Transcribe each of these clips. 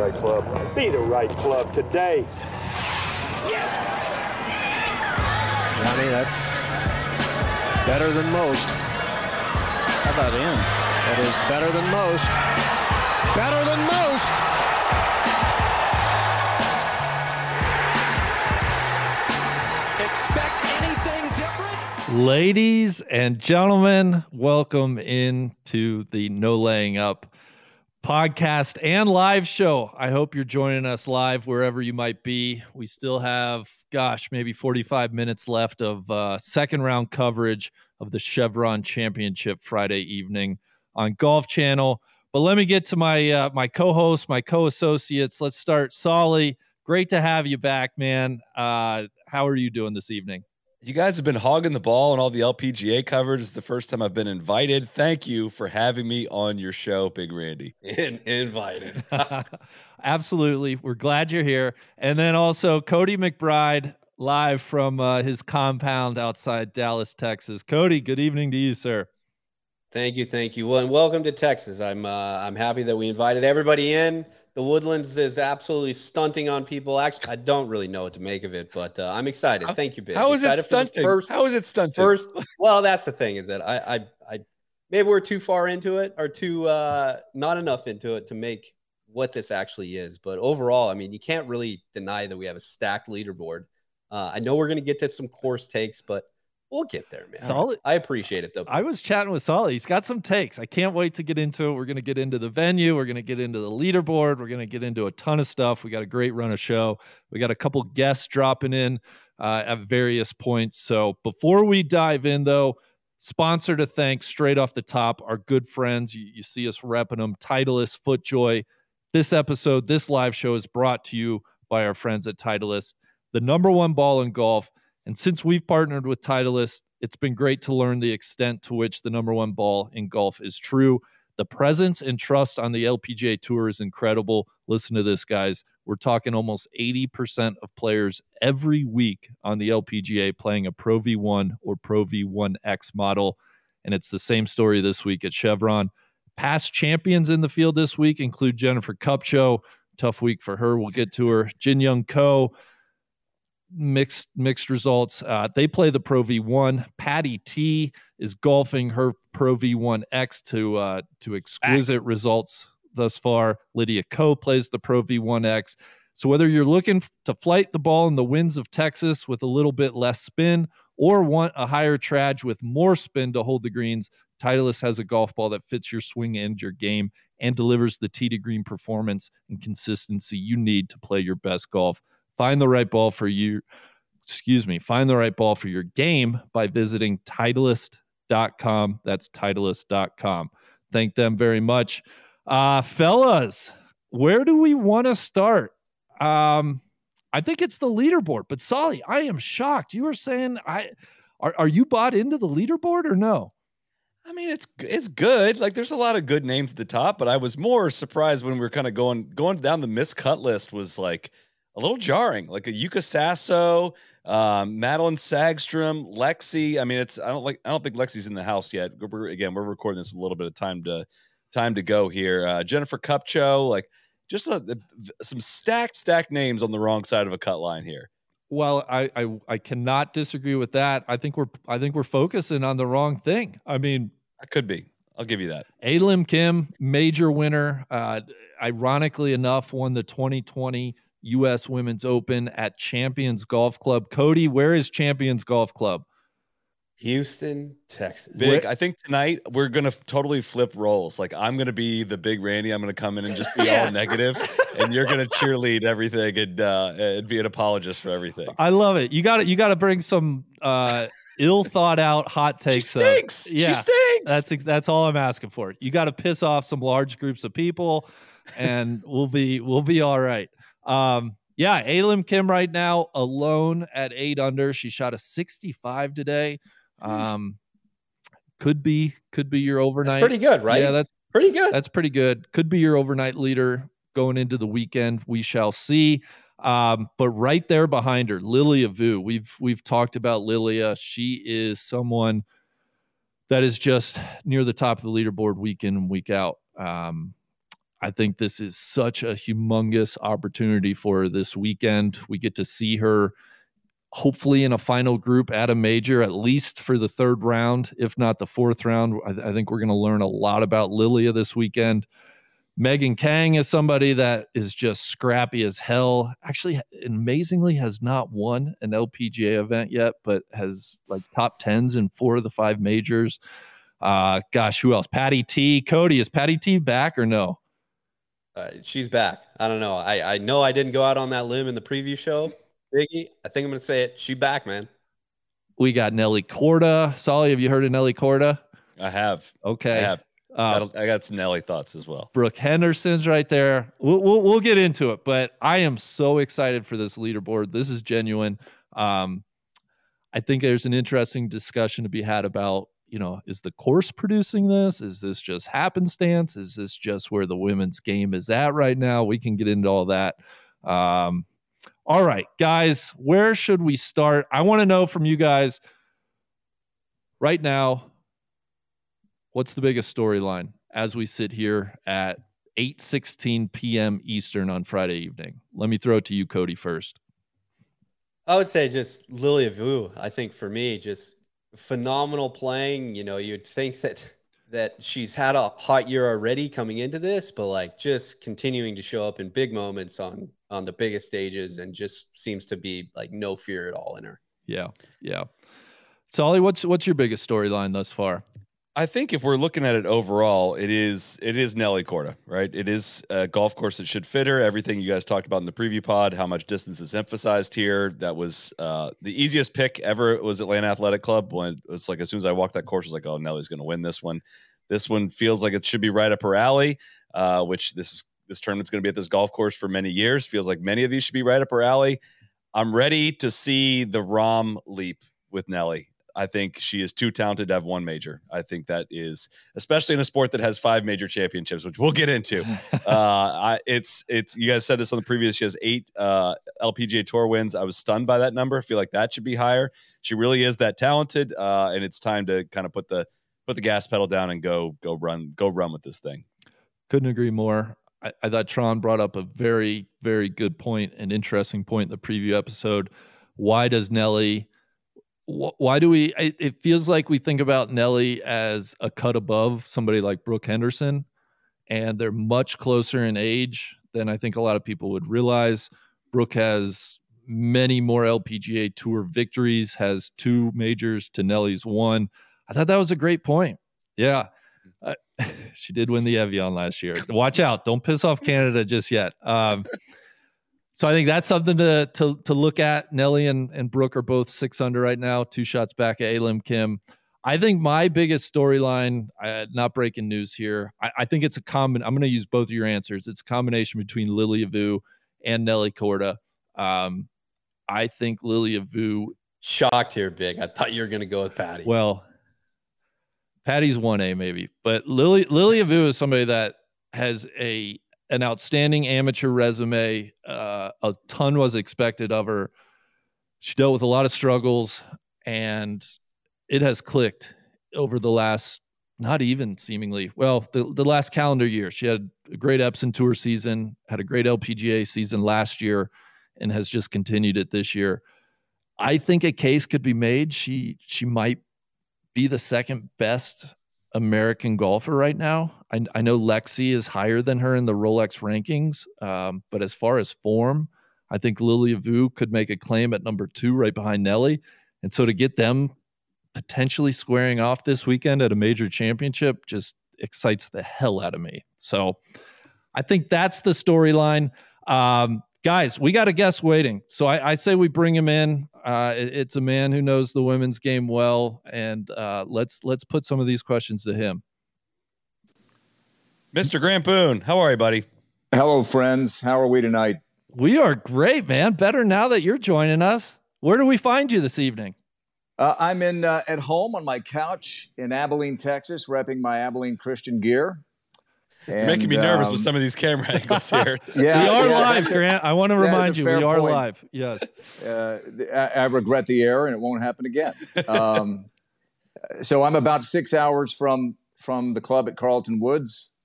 right club. Be the right club today. Johnny, that's better than most. How about in? That is better than most. Better than most. Expect anything different? Ladies and gentlemen, welcome into the No Laying Up podcast and live show. I hope you're joining us live wherever you might be. We still have, gosh, maybe 45 minutes left of uh, second round coverage of the Chevron Championship Friday evening on Golf Channel. But let me get to my uh, my co-hosts, my co-associates. Let's start. Solly, great to have you back, man. Uh, how are you doing this evening? You guys have been hogging the ball and all the LPGA coverage. It's the first time I've been invited. Thank you for having me on your show, Big Randy. In, invited. Absolutely. We're glad you're here. And then also Cody McBride live from uh, his compound outside Dallas, Texas. Cody, good evening to you, sir. thank you, thank you. Well, and welcome to Texas. I'm uh, I'm happy that we invited everybody in. The Woodlands is absolutely stunting on people. Actually, I don't really know what to make of it, but uh, I'm excited. How- thank you, Big. How is it Excited the stunting? First, How is it stunting? first. Well, that's the thing is that I, I, I, maybe we're too far into it or too uh, not enough into it to make what this actually is. But overall, I mean, you can't really deny that we have a stacked leaderboard. Uh, I know we're going to get to some course takes, but we'll get there, man. Solid. I appreciate it though. I was chatting with Solly. He's got some takes. I can't wait to get into it. We're going to get into the venue. We're going to get into the leaderboard. We're going to get into a ton of stuff. We got a great run of show. We got a couple guests dropping in uh, at various points. So before we dive in, though, sponsor to thank straight off the top, our good friends. You, you see us repping them, Titleist, FootJoy. This episode, this live show is brought to you by our friends at Titleist, the number one ball in golf. And since we've partnered with Titleist, it's been great to learn the extent to which the number one ball in golf is true. The presence and trust on the LPGA Tour is incredible. Listen to this, guys. We're talking almost 80% of players every week on the LPGA playing a Pro V1 or Pro V1X model. And it's the same story this week at Chevron. Past champions in the field this week include Jennifer Kupcho. Tough week for her. We'll get to her. Jin Young Ko, mixed mixed results. Uh, they play the Pro V1. Patty T is golfing her Pro V1X to uh, to exquisite results thus far. Lydia Ko plays the Pro V1X. So whether you're looking to flight the ball in the winds of Texas with a little bit less spin, or want a higher traj with more spin to hold the greens, Titleist has a golf ball that fits your swing and your game and delivers the tee to green performance and consistency you need to play your best golf. Find the right ball for you. Excuse me. Find the right ball for your game by visiting Titleist.com. That's Titleist.com. Thank them very much. Uh, fellas, where do we want to start? Um, I think it's the leaderboard, but Solly, I am shocked. You were saying I are, are you bought into the leaderboard or no? I mean, it's it's good. Like, there's a lot of good names at the top, but I was more surprised when we were kind of going going down the miscut list was like a little jarring. Like a Yuka Saso, um, Madelene Sagström, Lexi. I mean, it's I don't like I don't think Lexi's in the house yet. We're, again, we're recording this a little bit of time to time to go here. Uh, Jennifer Kupcho, like just a, a- some stacked stacked names on the wrong side of a cut line here. Well, I, I I cannot disagree with that. I think we're I think we're focusing on the wrong thing. I mean, I could be. I'll give you that. Alim Kim, major winner. Uh, ironically enough, won the 2020 U.S. Women's Open at Champions Golf Club. Cody, where is Champions Golf Club? Houston, Texas. Big. I think tonight we're gonna totally flip roles. Like I'm gonna be the big Randy. I'm gonna come in and just be all negatives, negative, and you're gonna cheerlead everything and uh, and be an apologist for everything. I love it. You got it. You got to bring some uh, ill thought out hot takes. though. stinks. She Yeah. stinks. That's ex- that's all I'm asking for. You got to piss off some large groups of people, and we'll be we'll be all right. Um, yeah, Alim Kim right now alone at eight under. She shot a 65 today. Um, could be could be your overnight. That's pretty good, right? Yeah, that's pretty good. that's pretty good. Could be your overnight leader going into the weekend. We shall see. Um, but right there behind her, Lilia Vu. We've we've talked about Lilia. She is someone that is just near the top of the leaderboard week in and week out. Um, I think this is such a humongous opportunity for this weekend. We get to see her hopefully in a final group at a major, at least for the third round, if not the fourth round. I, I think we're going to learn a lot about Lilia this weekend. Megan Khang is somebody that is just scrappy as hell. Actually, amazingly, has not won an LPGA event yet, but has like top tens in four of the five majors. Uh, gosh, who else? Patty T. Cody, is Patty T back or no? Uh, she's back. I don't know. I, I know I didn't go out on that limb in the preview show, Biggie. I think I'm going to say it. She back, man. We got Nelly Korda. Solly, have you heard of Nelly Korda? I have. Okay. I have. Uh, I got some Nelly thoughts as well. Brooke Henderson's right there. We'll, we'll, we'll get into it, but I am so excited for this leaderboard. This is genuine. Um, I think there's an interesting discussion to be had about you know, is the course producing this? Is this just happenstance? Is this just where the women's game is at right now? We can get into all that. Um, all right, guys, where should we start? I want to know from you guys right now what's the biggest storyline as we sit here at 8:16 p.m. Eastern on Friday evening. Let me throw it to you Cody first. I would say just Lilia Vu. I think for me just phenomenal playing. You know, you'd think that that she's had a hot year already coming into this, but like just continuing to show up in big moments on on the biggest stages and just seems to be like no fear at all in her. Yeah. Yeah. Solly, what's what's your biggest storyline thus far? I think if we're looking at it overall, it is it is Nelly Korda, right? It is a golf course that should fit her. Everything you guys talked about in the preview pod, how much distance is emphasized here. That was uh, the easiest pick ever. Was Atlanta Athletic Club when it's like as soon as I walked that course, I was like, oh, Nelly's going to win this one. This one feels like it should be right up her alley. Uh, which this is this tournament's going to be at this golf course for many years. Feels like many of these should be right up her alley. I'm ready to see the Rahm leap with Nelly. I think she is too talented to have one major. I think that is, especially in a sport that has five major championships, which we'll get into. uh, I, it's it's you guys said this on the previous. She has eight uh, LPGA Tour wins. I was stunned by that number. I feel like that should be higher. She really is that talented, uh, and it's time to kind of put the put the gas pedal down and go go run go run with this thing. Couldn't agree more. I, I thought Tron brought up a very very good point, an interesting point in the preview episode. Why does Nelly? Why do we it feels like we think about Nelly as a cut above somebody like Brooke Henderson and they're much closer in age than I think a lot of people would realize. Brooke has many more LPGA tour victories, has two majors to Nelly's one. I thought that was a great point. Yeah. Uh, she did win the Evian last year. Watch out. Don't piss off Canada just yet. Um, so I think that's something to to to look at. Nelly and, and Brooke are both six under right now, two shots back at Alim Kim. I think my biggest storyline, uh, not breaking news here. I, I, think it's a common. I'm going to use both of your answers. It's a combination between Lilia Vu and Nelly Korda. Um, I think Lilia Vu. Shocked here, big. I thought you were going to go with Patty. Well, Patty's one A maybe, but Lily Lilia Vu is somebody that has a an outstanding amateur resume. Uh, a ton was expected of her. She dealt with a lot of struggles, and it has clicked over the last, not even seemingly, well, the, the last calendar year. She had a great Epson Tour season, had a great LPGA season last year, and has just continued it this year. I think a case could be made. She she might be the second best American golfer right now. I, I, know Lexi is higher than her in the Rolex rankings, um, but as far as form, I think Lily Vu could make a claim at number two, right behind Nelly. And so to get them potentially squaring off this weekend at a major championship just excites the hell out of me. So I think that's the storyline. Um, guys, we got a guest waiting. So I, I say we bring him in. Uh, it, it's a man who knows the women's game well, and uh, let's let's put some of these questions to him. Mr. Grant Boone, how are you, buddy? Hello, friends. How are we tonight? We are great, man. Better now that you're joining us. Where do we find you this evening? Uh, I'm in uh, at home on my couch in Abilene, Texas, repping my Abilene Christian gear. And, making me nervous um, with some of these camera angles here. yeah, we are yeah, live, Grant. I want to remind you, we are point. live. Yes. Uh, I, I, regret the error, and it won't happen again. Um, so I'm about six hours from from the club at Carlton Woods,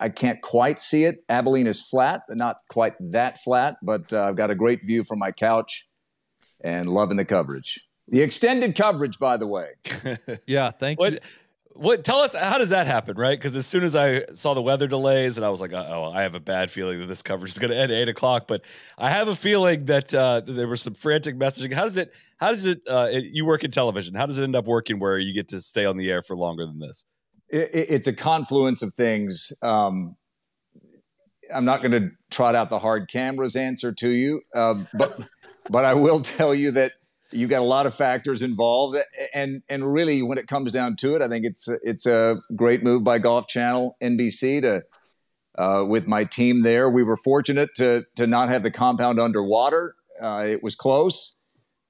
I can't quite see it. Abilene is flat, but not quite that flat. But uh, I've got a great view from my couch and loving the coverage. The extended coverage, by the way. yeah, thank what, you. What? Tell us how does that happen, right? Because as soon as I saw the weather delays, and I was like, oh, I have a bad feeling that this coverage is going to end at eight o'clock. But I have a feeling that uh, there was some frantic messaging. How does it? How does it, uh, it? You work in television. How does it end up working where you get to stay on the air for longer than this? It, it's a confluence of things. Um, I'm not going to trot out the hard cameras answer to you, uh, but but I will tell you that you got a lot of factors involved, and and really, when it comes down to it, I think it's it's a great move by Golf Channel, NBC to. Uh, with my team there, we were fortunate to to not have the compound underwater. Uh, it was close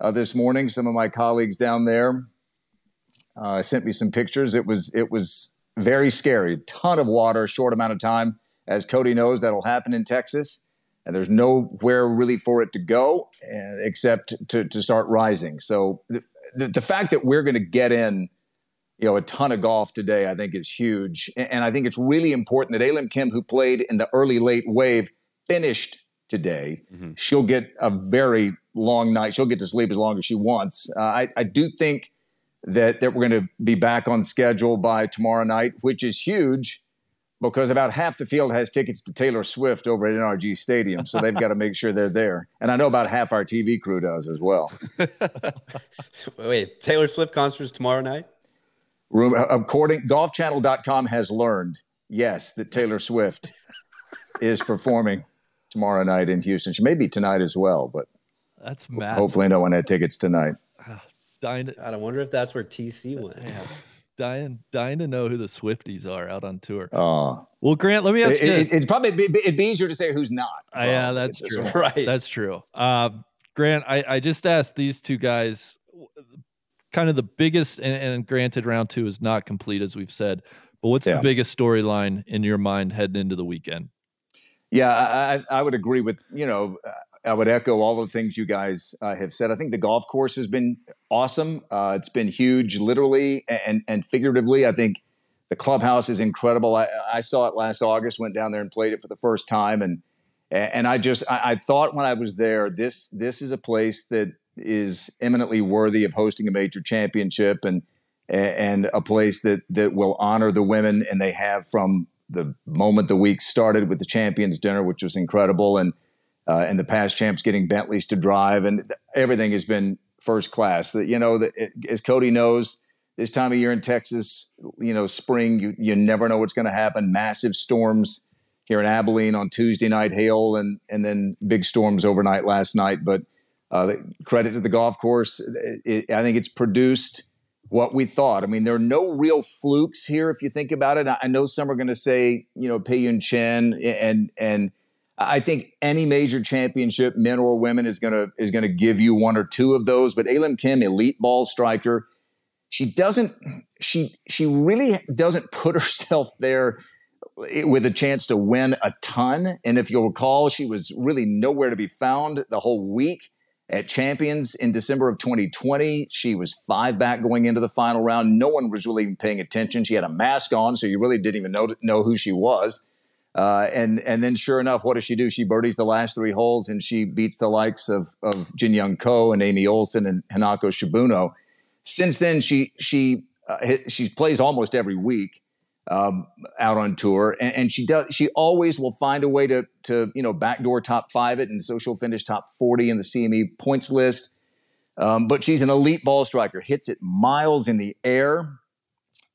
uh, this morning. Some of my colleagues down there uh, sent me some pictures. It was it was very scary. Ton of water, short amount of time. As Cody knows, that'll happen in Texas and there's nowhere really for it to go uh, except to, to start rising. So the, the, the fact that we're going to get in, you know, a ton of golf today, I think is huge. And I think it's really important that Alim Kim, who played in the early late wave, finished today. Mm-hmm. She'll get a very long night. She'll get to sleep as long as she wants. Uh, I, I do think that, that we're going to be back on schedule by tomorrow night, which is huge because about half the field has tickets to Taylor Swift over at NRG Stadium, so they've got to make sure they're there. And I know about half our TV crew does as well. Wait, Taylor Swift concerts tomorrow night? Room, uh, according golfchannel.com has learned, yes, that Taylor Swift is performing tomorrow night in Houston. She may be tonight as well, but that's mad. Hopefully, no one had tickets tonight. Ah, God, I wonder if that's where TC went. Yeah dying dying to know who the Swifties are out on tour. Oh. Well, Grant, let me ask you. It, it'd probably be, it'd be easier to say who's not. Uh, yeah, that's true. Right. That's true. Um, Grant, I, I just asked these two guys kind of the biggest, and, and, granted, round two is not complete, as we've said, but what's yeah. the biggest storyline in your mind heading into the weekend? Yeah, I, I would agree with, you know, I would echo all the things you guys uh, have said. I think the golf course has been awesome. Uh, it's been huge, literally and and figuratively. I think the clubhouse is incredible. I, I, saw it last August. Went down there and played it for the first time, and and I just I, I thought when I was there, this this is a place that is eminently worthy of hosting a major championship, and and a place that that will honor the women, and they have from the moment the week started with the champions dinner, which was incredible, and uh, and the past champs getting Bentleys to drive, and everything has been first class. That you know, that as Cody knows, this time of year in Texas, you know, spring, you you never know what's going to happen. Massive storms here in Abilene on Tuesday night, hail, and and then big storms overnight last night. But uh, credit to the golf course, it, it, I think it's produced what we thought. I mean, there are no real flukes here if you think about it. I know some are going to say, you know, Pei Yun Chen and and I think any major championship, men or women, is gonna is gonna give you one or two of those. But Alim Kim, elite ball striker, she doesn't she she really doesn't put herself there eh, with a chance to win a ton. And if you'll recall, she was really nowhere to be found the whole week at Champions in December of 2020. She was five back going into the final round. No one was really even paying attention. She had a mask on, so you really didn't even know know who she was. Uh, and and then sure enough, what does she do? She birdies the last three holes and she beats the likes of of Jin Young Ko and Amy Olson and Hinako Shibuno. Since then, she she uh, she plays almost every week um, out on tour, and, and, she does she always will find a way to to you know backdoor top five it, and so she'll finish top forty in the CME points list. Um, but she's an elite ball striker, hits it miles in the air.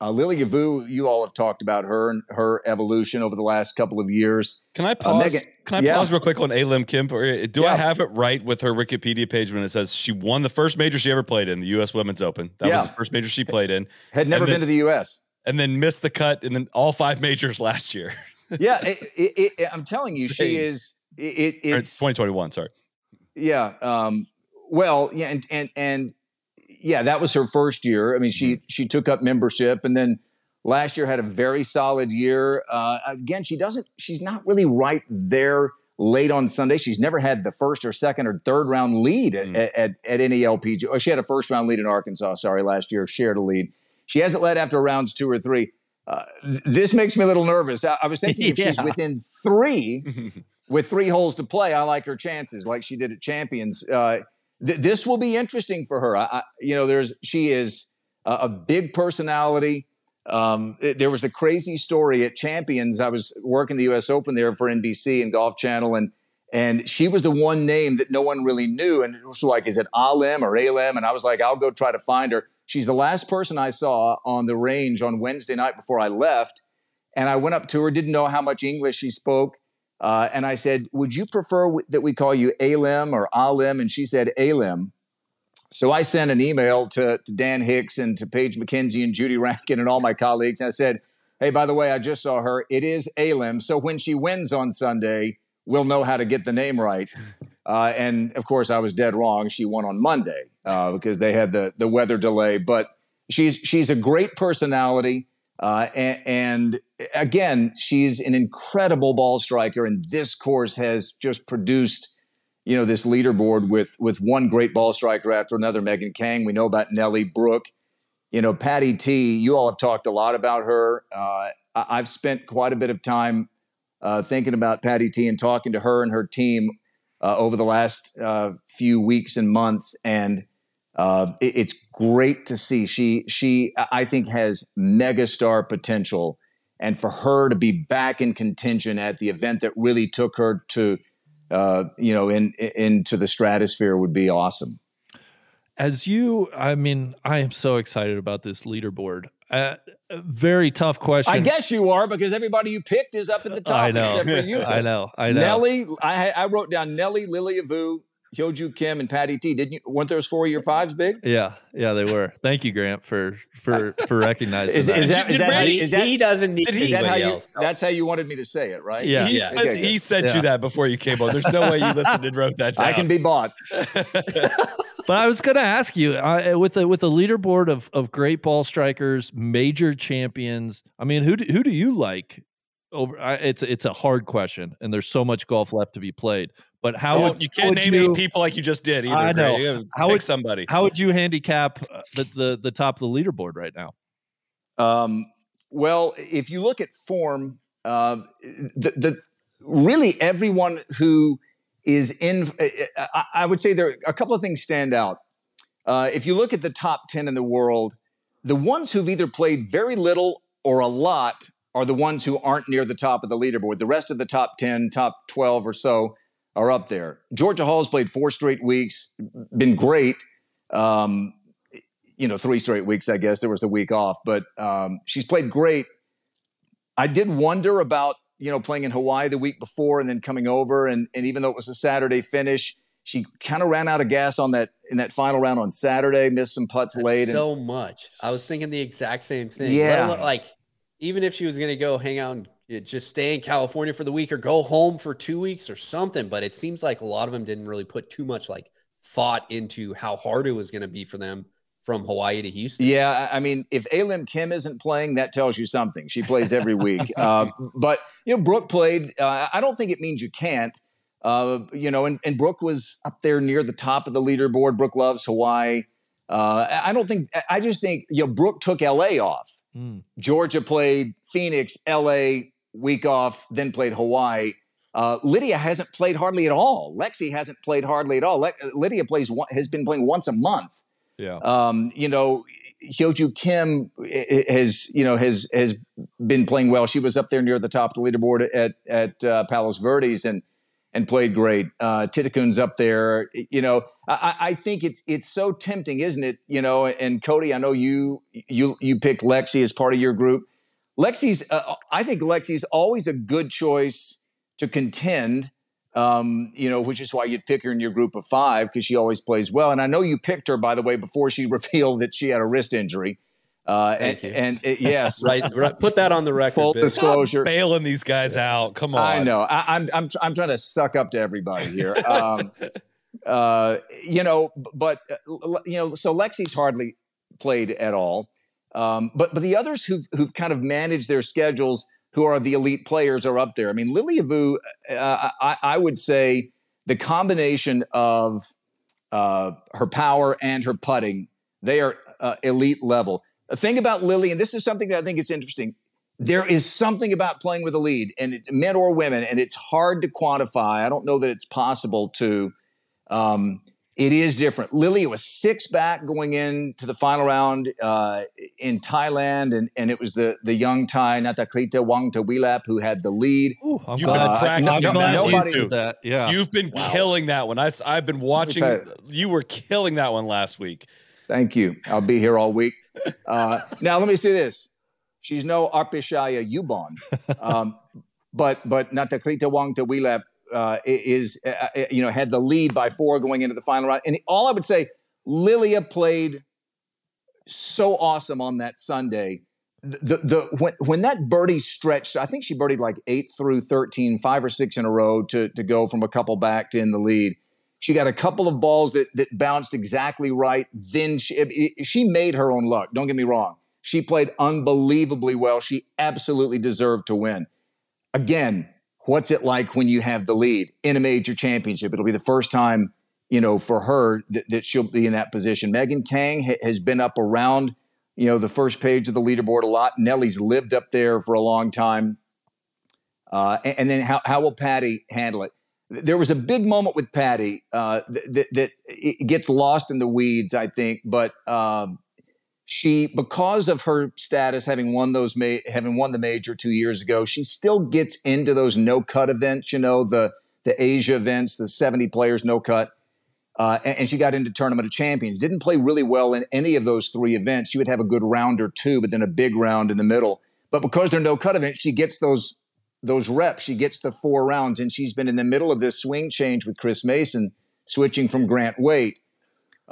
Uh, Lilia Vu, you all have talked about her and her evolution over the last couple of years. Can I uh, pause? Uh, Megan, can I yeah. pause real quick on Alim Kim? Do yeah. I have it right with her Wikipedia page when it says she won the first major she ever played in, the U.S. Women's Open? That yeah. was the first major she played in. Had never then, been to the U.S. And then missed the cut in then all five majors last year. yeah, it, it, it, I'm telling you, Same. she is. it's 2021. Sorry. Yeah. Um, well, yeah, and and and yeah, that was her first year. I mean, she mm-hmm. she took up membership, and then last year had a very solid year. Uh, again, she doesn't. She's not really right there late on Sunday. She's never had the first or second or third round lead at, mm. at, at, at any LPG. she had a first round lead in Arkansas. Sorry, last year shared a lead. She hasn't led after rounds two or three. uh, th- this makes me a little nervous. I, I was thinking if she's within three with three holes to play, I like her chances, like she did at Champions. Uh, th- this will be interesting for her. I, I, you know, there's she is a, a big personality. Um, it- there was a crazy story at Champions. I was working the U.S. Open there for NBC and Golf Channel, and and she was the one name that no one really knew. And it was like, is it Alem or Alem? And I was like, I'll go try to find her. She's the last person I saw on the range on Wednesday night before I left. And I went up to her, didn't know how much English she spoke. Uh, and I said, Would you prefer w- that we call you Alim or Alim? And she said, Alim. So I sent an email to, to Dan Hicks and to Paige Mackenzie and Judy Rankin and all my colleagues. And I said, Hey, by the way, I just saw her. It is Alim. So when she wins on Sunday, we'll know how to get the name right. Uh, and of course, I was dead wrong. She won on Monday uh, because they had the the weather delay. But she's she's a great personality, uh, and, and again, she's an incredible ball striker. And this course has just produced, you know, this leaderboard with with one great ball striker after another. Megan Khang, we know about Nelly Brooke. You know, Patty T. You all have talked a lot about her. Uh, I've spent quite a bit of time uh, thinking about Patty T and talking to her and her team uh, over the last uh, few weeks and months, and uh, it- it's great to see. She she I think has megastar potential, and for her to be back in contention at the event that really took her to uh, you know in, in into the stratosphere would be awesome. As you, I mean, I am so excited about this leaderboard. Uh, very tough question. I guess you are because everybody you picked is up at the top. I know. Except for you. I know. I know. Nelly, I, I wrote down Nelly, Lilia Vu, Hyoju Kim, and Patty T. Didn't you? Weren't those four of your fives big? Yeah, yeah, they were. Thank you, Grant, for for for recognizing Is, that. is that, Did that, Brady- is that, he doesn't need he- is that how anybody you? else. That's how you wanted me to say it, right? Yeah. He, Yeah. sent, Okay, he good. sent Yeah. you that before you came on. There's no way you listened and wrote that down. I can be bought. But I was going to ask you uh, with the with the leaderboard of of great ball strikers, major champions. I mean, who do, who do you like? Over, I, it's it's a hard question, and there's so much golf left to be played. But how Well, would you how can't would name you, eight people like you just did either. I know. Greg. You How pick would- somebody? How would you handicap uh, the, the the top of the leaderboard right now? Um, well, if you look at form, uh, the, the really everyone who is in, I, I would say there a couple of things stand out. Uh, if you look at the top ten in the world, the ones who've either played very little or a lot are the ones who aren't near the top of the leaderboard. The rest of the top ten, top twelve or so are up there. Georgia Hall's played four straight weeks, been great. Um, you know, three straight weeks, I guess. There was a week off, but um, she's played great. I did wonder about, you know, playing in Hawaii the week before and then coming over. And, and even though it was a Saturday finish, she kind of ran out of gas on that in that final round on Saturday, missed some putts That's late. and- so much. I was thinking the exact same thing. Yeah. Like even if she was going to go hang out and uh, just stay in California for the week or go home for two weeks or something, but it seems like a lot of them didn't really put too much like thought into how hard it was going to be for them from Hawaii to Houston. Yeah, I I mean, if Alim Kim isn't playing, that tells you something. She plays every week. Uh, but you know, Brooke played. Uh, I don't think it means you can't. Uh, you know, and, and Brooke was up there near the top of the leaderboard. Brooke loves Hawaii. Uh, I I don't think. I just think you know, Brooke took L.A. off. Mm. Georgia played Phoenix, L.A. week off, then played Hawaii. Uh, Lydia hasn't played hardly at all. Lexi hasn't played hardly at all. Le- Lydia plays one, has been playing once a month Yeah. um, you know, Hyoju Kim i- i- has, you know, has has been playing well. She was up there near the top of the leaderboard at at uh, Palos Verdes and and played great. Uh, Thitikul's up there. You know, I, I I think it's it's so tempting, isn't it? You know, and Cody, I know you you you picked Lexi as part of your group. Lexi's, uh, I think Lexi's always a good choice to contend um, you know, which is why you'd pick her in your group of five because she always plays well. And I know you picked her, by the way, before she revealed that she had a wrist injury. Uh, Thank and, you. and it- yes, Right, right. Put that on the record. Full Bill. disclosure. bailing these guys out. Come on. I know. I, I'm I'm I'm trying to suck up to everybody here. Um, uh, you know, but uh, l- you know, so Lexi's hardly played at all. Um, but but the others who've who've kind of managed their schedules, who are the elite players, are up there. I mean, Lilia Vu, uh, I, I would say the combination of uh, her power and her putting, they are uh, elite level. The thing about Lily, and this is something that I think is interesting. there is something about playing with a lead, and it, men or women, and it's hard to quantify. I don't know that it's possible to. Um, it is different. Lily it was six back going into the final round uh, in Thailand, and, and it was the the young Thai Natthakritta Vongtaveelap who had the lead. Ooh, I'm You've glad, been practicing I'm glad that you nobody- did that. Yeah. You've been killing that one. I, I've been watching. you. You were killing that one last week. Thank you. I'll be here all week. Uh, now, let me say this: she's no Arpichaya Yubol, um, but but Natthakritta Vongtaveelap uh, is uh, uh, you know had the lead by four going into the final round. And all I would say, Lilia played so awesome on that Sunday. The, the when when that birdie stretched, I think she birdied like eight through 13, five or six in a row to to go from a couple back to in the lead. She got a couple of balls that that bounced exactly right. Then she it- she made her own luck. Don't get me wrong. She played unbelievably well. She absolutely deserved to win. Again, what's it like when you have the lead in a major championship? It'll be the first time, you know, for her that, that she'll be in that position. Megan Khang ha- has been up around, you know, the first page of the leaderboard a lot. Nelly's lived up there for a long time. Uh, and, and then how, how will Patty handle it? There was a big moment with Patty uh, that, that it gets lost in the weeds, I think. But um, she, because of her status, having won those, ma- having won the major two years ago, she still gets into those no cut events. You know, the the Asia events, the seventy players no cut. Uh, and, and she got into tournament of champions. Didn't play really well in any of those three events. She would have a good round or two, but then a big round in the middle. But because they're no cut events, she gets those those reps. She gets the four rounds, and she's been in the middle of this swing change with Chris Mason, switching from Grant Waite.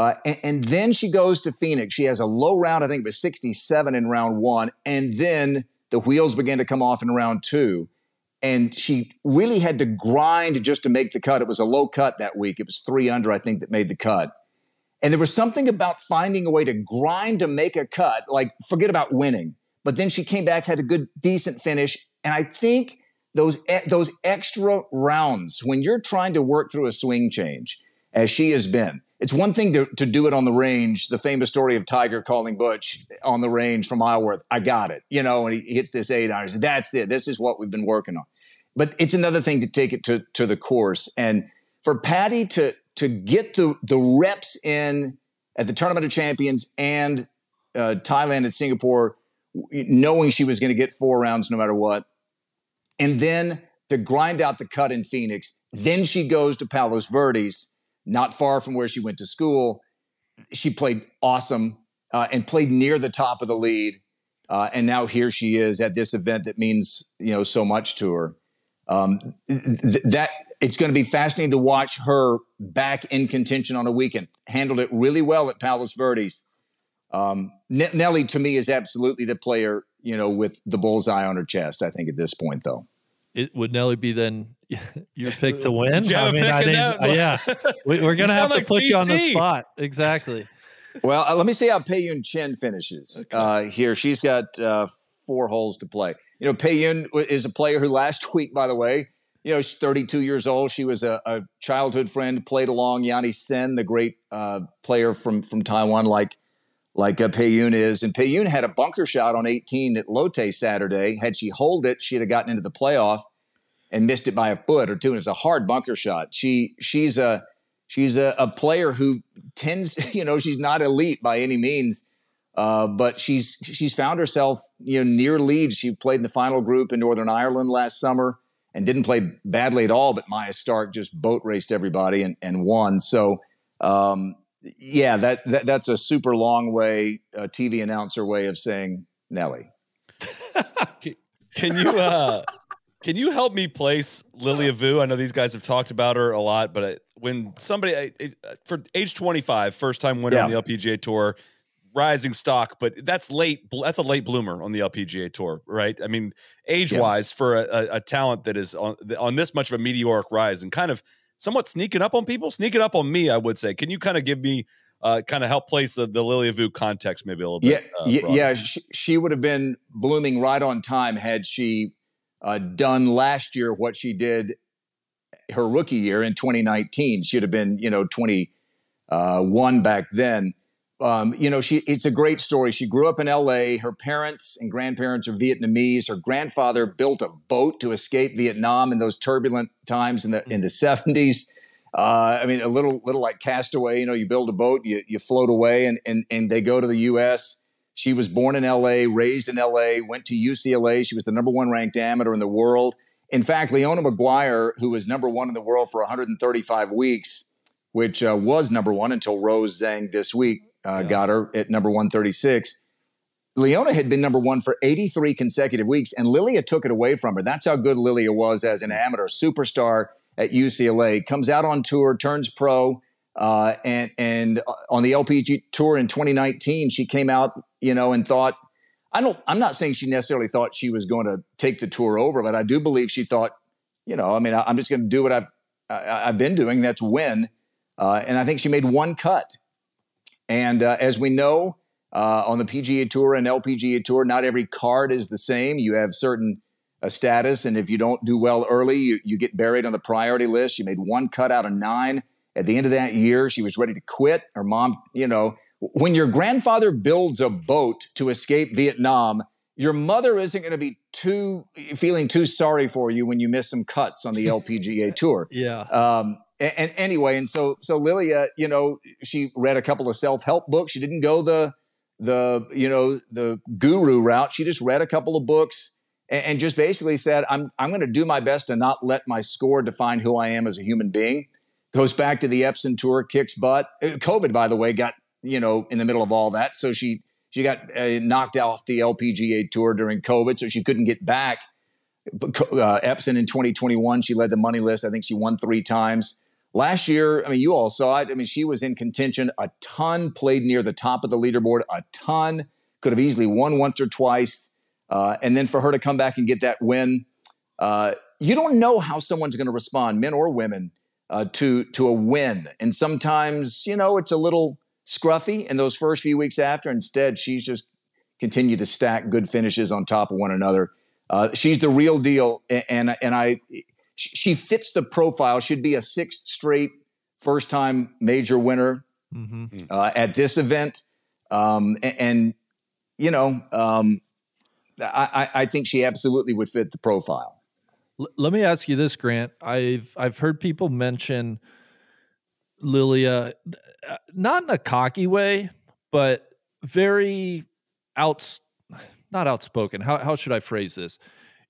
Uh, and, and then she goes to Phoenix. She has a low round, I think it was 67 in round one. And then the wheels began to come off in round two. And she really had to grind just to make the cut. It was a low cut that week. It was three under, I think, that made the cut. And there was something about finding a way to grind to make a cut, like forget about winning. But then she came back, had a good, decent finish. And I think those those extra rounds when you're trying to work through a swing change, as she has been, it's one thing to, to do it on the range. The famous story of Tiger calling Butch on the range from Isleworth, I got it, you know, and he hits this eight iron. That's it. This is what we've been working on. But it's another thing to take it to, to the course. And for Patty to to get the the reps in at the Tournament of Champions and uh, Thailand and Singapore, knowing she was going to get four rounds no matter what, and then to grind out the cut in Phoenix. Then she goes to Palos Verdes, not far from where she went to school. She played awesome uh, and played near the top of the lead. Uh, and now here she is at this event that means you know so much to her. Um, th- that it's going to be fascinating to watch her back in contention on a weekend. Handled it really well at Palos Verdes. Um, N- Nelly to me is absolutely the player you know with the bullseye on her chest. I think at this point though. It, would Nelly be then your pick to win? Did you have I a mean, I didn't- that? yeah, we, we're gonna have to like put you on the spot. Exactly. Well, uh, let me see how Pei-Yun Chen finishes uh, here. She's got uh, four holes to play. You know, Pei-Yun is a player who last week, by the way, you know, she's 32 years old. She was a, a childhood friend, played along Yani Tseng, the great uh, player from from Taiwan, like like uh, Pei-Yun is. And Pei-Yun had a bunker shot on 18 at Lotte Saturday. Had she hold it, she'd have gotten into the playoff and missed it by a foot or two. And it's a hard bunker shot. She she's a she's a, a player who tends, you know, she's not elite by any means, uh, but she's she's found herself, you know, near lead. She played in the final group in Northern Ireland last summer and didn't play badly at all. But Maja Stark just boat raced everybody and, and won. So. Um, yeah, that, that that's a super long way, uh, TV announcer way of saying Nelly. Can you uh can you help me place Lilia Vu? I know these guys have talked about her a lot, but when somebody I- I- for age 25, first time winner on the LPGA tour, rising stock, but that's late. That's a late bloomer on the LPGA tour, right? I mean, age wise, for a, a, a talent that is on on this much of a meteoric rise and kind of somewhat sneaking up on people, sneaking up on me, I would say. Can you kind of give me uh, kind of help place the, the Lilia Vu context maybe a little Yeah, bit? uh, yeah, broader? yeah. She, she would have been blooming right on time had she uh, done last year what she did her rookie year in 2019. She'd have been, you know, 21 back then. um, you know, she it's a great story. She grew up in L.A. Her parents and grandparents are Vietnamese. Her grandfather built a boat to escape Vietnam in those turbulent times in the in the seventies. Uh, I mean, a little little like Castaway. You know, you build a boat, you you float away, and and and they go to the U.S. She was born in L.A., raised in L.A., went to UCLA. She was the number one ranked amateur in the world. In fact, Leona Maguire, who was number one in the world for 135 weeks, which uh, was number one until Rose Zhang this week uh, yeah. got her at number 136. Leona had been number one for 83 consecutive weeks, and Lilia took it away from her. That's how good Lilia was as an amateur superstar at UCLA. Comes out on tour, turns pro, uh, and and on the LPG tour in 2019, she came out, you know, and thought, I don't. I'm not saying she necessarily thought she was going to take the tour over, but I do believe she thought, you know, I mean, I, am just going to do what I've i have been doing. That's win, uh, and I think she made one cut and uh, as we know, uh, on the PGA Tour and LPGA Tour, not every card is the same. You have certain uh, status, and if you don't do well early, you, you get buried on the priority list. You made one cut out of nine. At the end of that year, she was ready to quit. Her mom, you know, when your grandfather builds a boat to escape Vietnam, your mother isn't going to be too feeling too sorry for you when you miss some cuts on the LPGA Tour. yeah. Um, and, and, anyway, and so so Lilia, you know, she read a couple of self help books. She didn't go the the you know the guru route. She just read a couple of books and, and just basically said, "I'm I'm going to do my best to not let my score define who I am as a human being." Goes back to the Epson tour, kicks butt. Uh, COVID, by the way, got you know in the middle of all that, so she she got uh, knocked off the LPGA tour during COVID, so she couldn't get back. Uh, Epson in 2021, she led the money list. I think she won three times. Last year, I mean, you all saw it. I mean, she was in contention a ton, played near the top of the leaderboard a ton, could have easily won once or twice. Uh, and then for her to come back and get that win, uh, you don't know how someone's going to respond, men or women, uh, to to a win. And sometimes, you know, it's a little scruffy in those first few weeks after. Instead, she's just continued to stack good finishes on top of one another. Uh, she's the real deal, and and, and I she fits the profile. Should be a sixth straight first time major winner mm-hmm. uh, at this event. Um, and, and, you know, um, I, I, think she absolutely would fit the profile. L- let me ask you this, Grant. I've I've heard people mention Lilia, uh, not in a cocky way, but very outs, not outspoken. How how should I phrase this?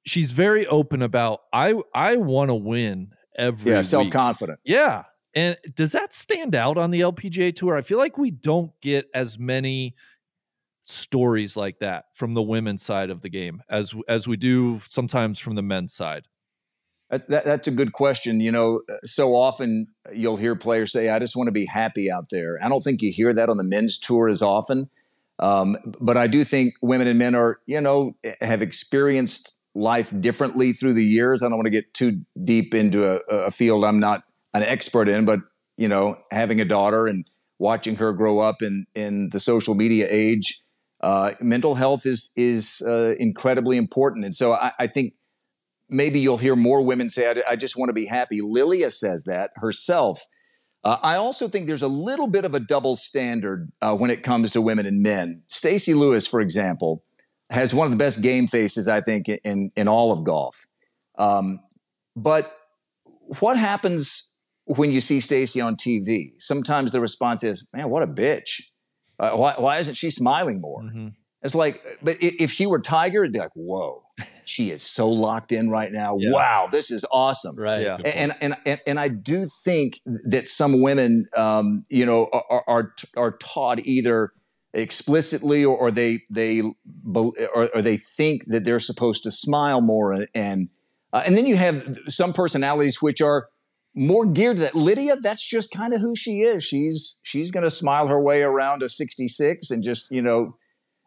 she's very open about I I want to win every yeah self confident yeah and does that stand out on the LPGA tour? I feel like we don't get as many stories like that from the women's side of the game as as we do sometimes from the men's side. That, that, that's a good question. You know, so often you'll hear players say, "I just want to be happy out there." I don't think you hear that on the men's tour as often, um, but I do think women and men are, you know, have experienced life differently through the years. I don't want to get too deep into a, a field I'm not an expert in, but you know, having a daughter and watching her grow up in in the social media age, uh, mental health is is uh, incredibly important. And so I, I, think maybe you'll hear more women say, "I, I just want to be happy." Lilia says that herself. Uh, I also think there's a little bit of a double standard uh, when it comes to women and men. Stacy Lewis, for example, has one of the best game faces, I think, in in all of golf. Um, but what happens when you see Stacy on TV? Sometimes the response is, "Man, what a bitch! Uh, why, why isn't she smiling more?" Mm-hmm. It's like, but if she were Tiger, it'd be like, "Whoa, she is so locked in right now. Yeah. Wow, this is awesome." Right. Yeah. And, and and and I do think that some women, um, you know, are, are are taught either explicitly or, or they they or, or, they think that they're supposed to smile more and and, uh, and then you have some personalities which are more geared to that lydia that's just kind of who she is she's she's going to smile her way around a 66 and just you know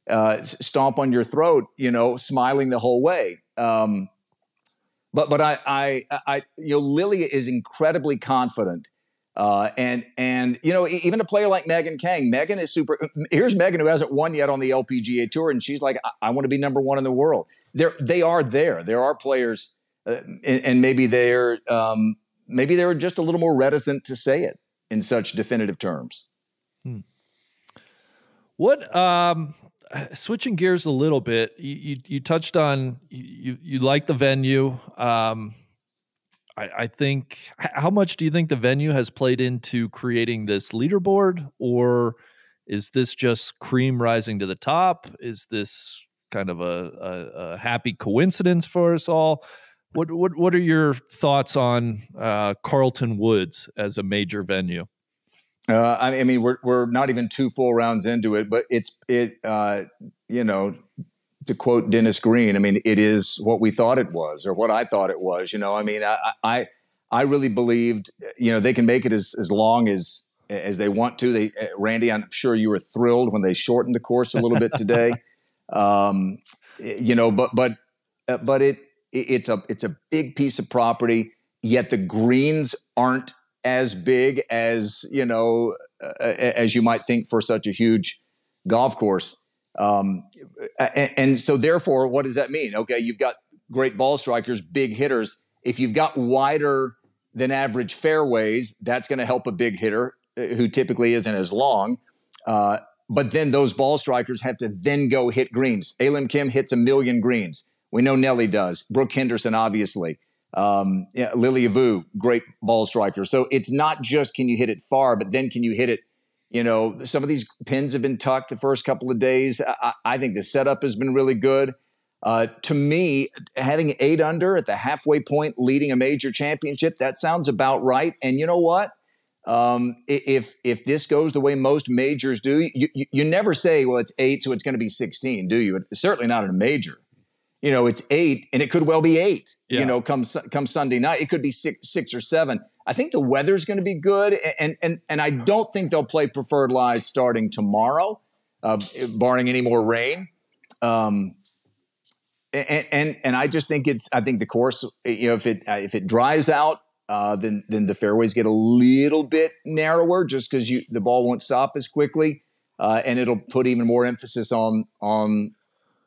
uh, stomp on your throat you know smiling the whole way um, but but I, I I you know Lilia is incredibly confident uh, and and you know even a player like Megan Khang, Megan is super. Here's Megan who hasn't won yet on the LPGA tour, and she's like, I, I want to be number one in the world. There they are there. There are players, uh, and, and, maybe they're um, maybe they were just a little more reticent to say it in such definitive terms. Hmm. What um switching gears a little bit, you you, you touched on you you like the venue. Um I, I think how much do you think the venue has played into creating this leaderboard or is this just cream rising to the top? Is this kind of a, a, a happy coincidence for us all? What what what are your thoughts on uh, Carlton Woods as a major venue? Uh, I mean, we're we're not even two full rounds into it, but it's it. Uh, you know, to quote Dennis Green, I mean, it is what we thought it was, or what I thought it was. You know, I mean, I I, I really believed, you know, they can make it as as long as as they want to. They, uh, Randy, I'm sure you were thrilled when they shortened the course a little bit today. Um, you know, but but uh, but it it's a it's a big piece of property. Yet the greens aren't as big as you know uh, as you might think for such a huge golf course. Um, and, and so, therefore, what does that mean? Okay, you've got great ball strikers, big hitters. If you've got wider than average fairways, that's going to help a big hitter uh, who typically isn't as long. Uh, but then those ball strikers have to then go hit greens. A Lim Kim hits a million greens. We know Nelly does. Brooke Henderson, obviously. Um, yeah, Lilia Vu, great ball striker. So it's not just can you hit it far, but then can you hit it? You know, some of these pins have been tucked the first couple of days. I, I think the setup has been really good. Uh, to me, having eight under at the halfway point, leading a major championship, that sounds about right. And you know what? Um, if if this goes the way most majors do, you, you, you never say, well, it's eight, so it's going to be 16, do you? Certainly not in a major you know, it's eight, and it could well be eight. Yeah. You know, come come Sunday night, it could be six, six or seven. I think the weather's going to be good, and and and I don't think they'll play preferred lies starting tomorrow, uh, barring any more rain. Um, and, and and I just think it's I think the course you know if it uh, if it dries out uh, then then the fairways get a little bit narrower just because you the ball won't stop as quickly uh, and it'll put even more emphasis on on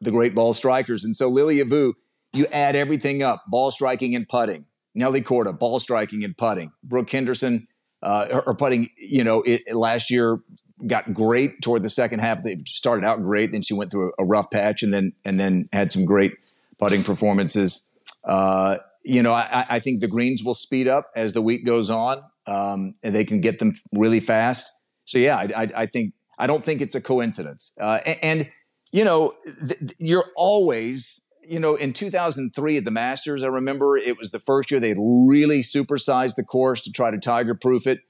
the great ball strikers. And so Lilia Vu, you add everything up ball striking and putting. Nelly Korda, ball striking and putting. Brooke Henderson, uh, her, her, putting, you know, it, it last year got great toward the second half. They started out great, then she went through a, a rough patch, and then and then had some great putting performances. Uh, you know, I, I, think the greens will speed up as the week goes on, um, and they can get them really fast. So yeah, I, I, I think I don't think it's a coincidence. Uh, and, and you know, th- you're always, you know, in 2003 at the Masters, I remember it was the first year they really supersized the course to try to tiger proof it.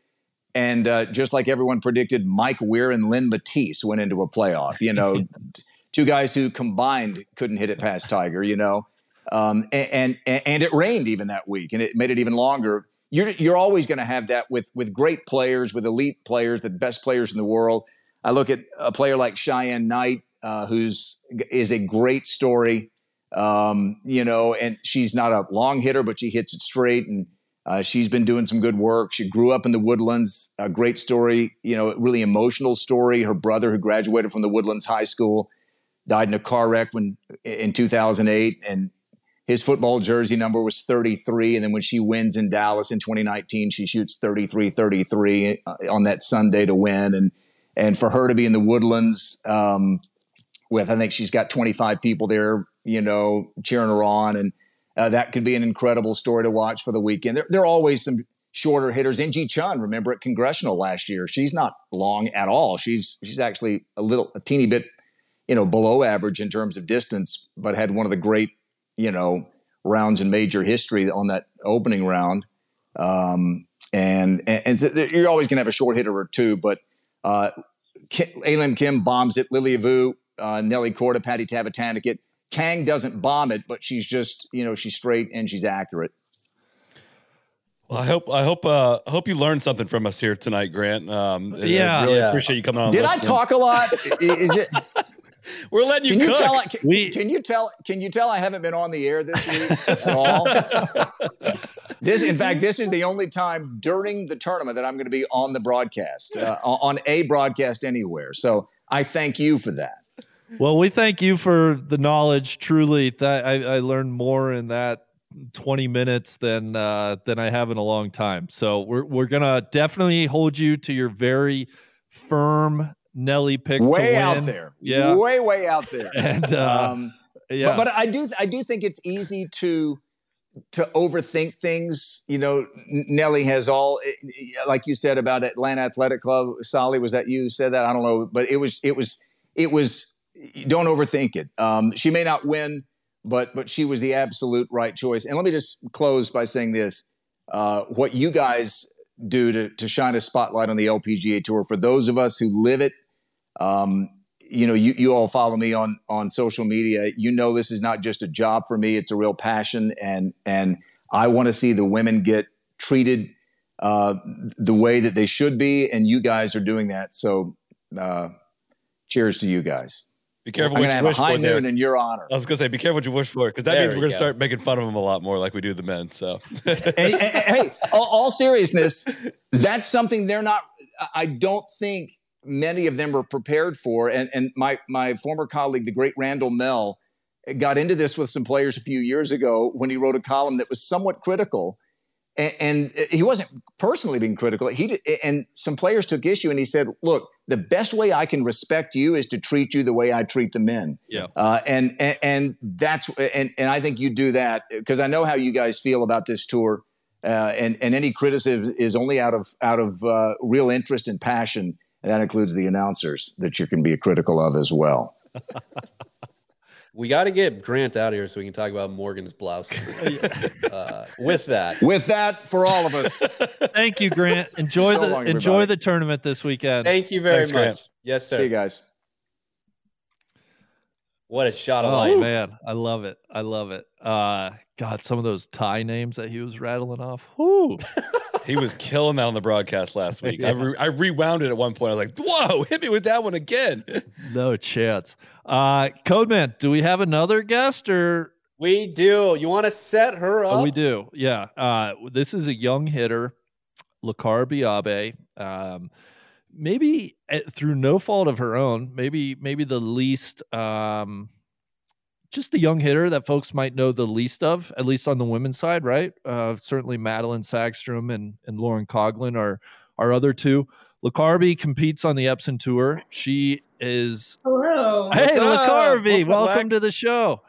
And uh, just like everyone predicted, Mike Weir and Len Mattiace went into a playoff. You know, two guys who combined couldn't hit it past Tiger. You know, um, and, and and it rained even that week, and it made it even longer. You're you're always going to have that with with great players, with elite players, the best players in the world. I look at a player like Cheyenne Knight, uh, who's is a great story. Um, you know, and she's not a long hitter, but she hits it straight, and uh, she's been doing some good work. She grew up in the Woodlands. A great story, you know, really emotional story. Her brother, who graduated from the Woodlands High School, died in a car wreck when in 2008, and his football jersey number was 33. And then when she wins in Dallas in 2019, she shoots 33 33 uh, on that Sunday to win. And and for her to be in the Woodlands, um, with. I think she's got 25 people there, you know, cheering her on, and uh, that could be an incredible story to watch for the weekend. There, there are always some shorter hitters. In Gee Chun, remember at Congressional last year, she's not long at all. She's she's actually a little, a teeny bit, you know, below average in terms of distance, but had one of the great, you know, rounds in major history on that opening round. Um, and and, and th- you're always going to have a short hitter or two, but uh, A Lim Kim bombs it. Lily Vu uh, Nelly Korda, Patty Tavatanakit. Khang doesn't bomb it, but she's just, you know, she's straight and she's accurate. Well, I hope I hope uh hope you learned something from us here tonight, Grant. Um, yeah, I really yeah. appreciate you coming on. Did I talk a lot? Is it? We're letting you. Can cook. you tell? Can, we, can you tell? Can you tell I haven't been on the air this week at all? this, in fact, this is the only time during the tournament that I'm going to be on the broadcast, uh, on a broadcast anywhere. So I thank you for that. Well, we thank you for the knowledge. Truly, that I, I learned more in that 20 minutes than uh, than I have in a long time. So we're we're gonna definitely hold you to your very firm Nelly pick. way out there. Yeah. way way out there. And uh, um, yeah, but, but I do I do think it's easy to to overthink things. You know, Nelly has all like you said about Atlanta Athletic Club. Solly, was that you who said that? I don't know, but it was it was it was. Don't overthink it. Um, she may not win, but but she was the absolute right choice. And let me just close by saying this: uh, what you guys do to to shine a spotlight on the LPGA Tour for those of us who live it. Um, you know, you, you all follow me on on social media. You know, this is not just a job for me; it's a real passion, and and I want to see the women get treated uh, the way that they should be, and you guys are doing that. So, uh, cheers to you guys. Be careful I'm what you have a wish high for. there. noon in your honor. I was gonna say, be careful what you wish for, because that There means we we're gonna go. start making fun of them a lot more, like we do the men. So, and, and- and- hey, all, all seriousness, that's something they're not. I don't think many of them are prepared for. And and my my former colleague, the great Randall Mell, got into this with some players a few years ago when he wrote a column that was somewhat critical. And, and he wasn't personally being critical. He did, and some players took issue, and he said, "Look, the best way I can respect you is to treat you the way I treat the men." yeah. Uh, and, and and that's and and I think you do that because I know how you guys feel about this tour, uh, and and any criticism is only out of out of uh, real interest and passion, and that includes the announcers that you can be critical of as well. We got to get Grant out of here so we can talk about Morgan's blouse. uh, with that, With that, for all of us, Thank you, Grant. Enjoy So the long, enjoy the tournament this weekend. thank you very Thanks, much. Grant. Yes, sir. see you guys. What a shot of Oh light. man, I love it. I love it. Uh, God, some of those Thai names that he was rattling off. Whoo. he was killing that on the broadcast last week. I, re- I rewound it at one point. I was like, "Whoa, hit me with that one again." No chance. Uh, Codeman, do we have another guest or We do. You want to set her up? Oh, we do. Yeah. Uh, this is a young hitter, Lakareber Abe. Um, maybe eh, through no fault of her own, maybe maybe the least, um, just the young hitter that folks might know the least of, at least on the women's side, right? Uh, certainly Madelene Sagström and and Lauren Coughlin are are other two. Lakareber competes on the Epson Tour. She is. Hello. Hey, What's? Lakareber, What's welcome Lac? to the show.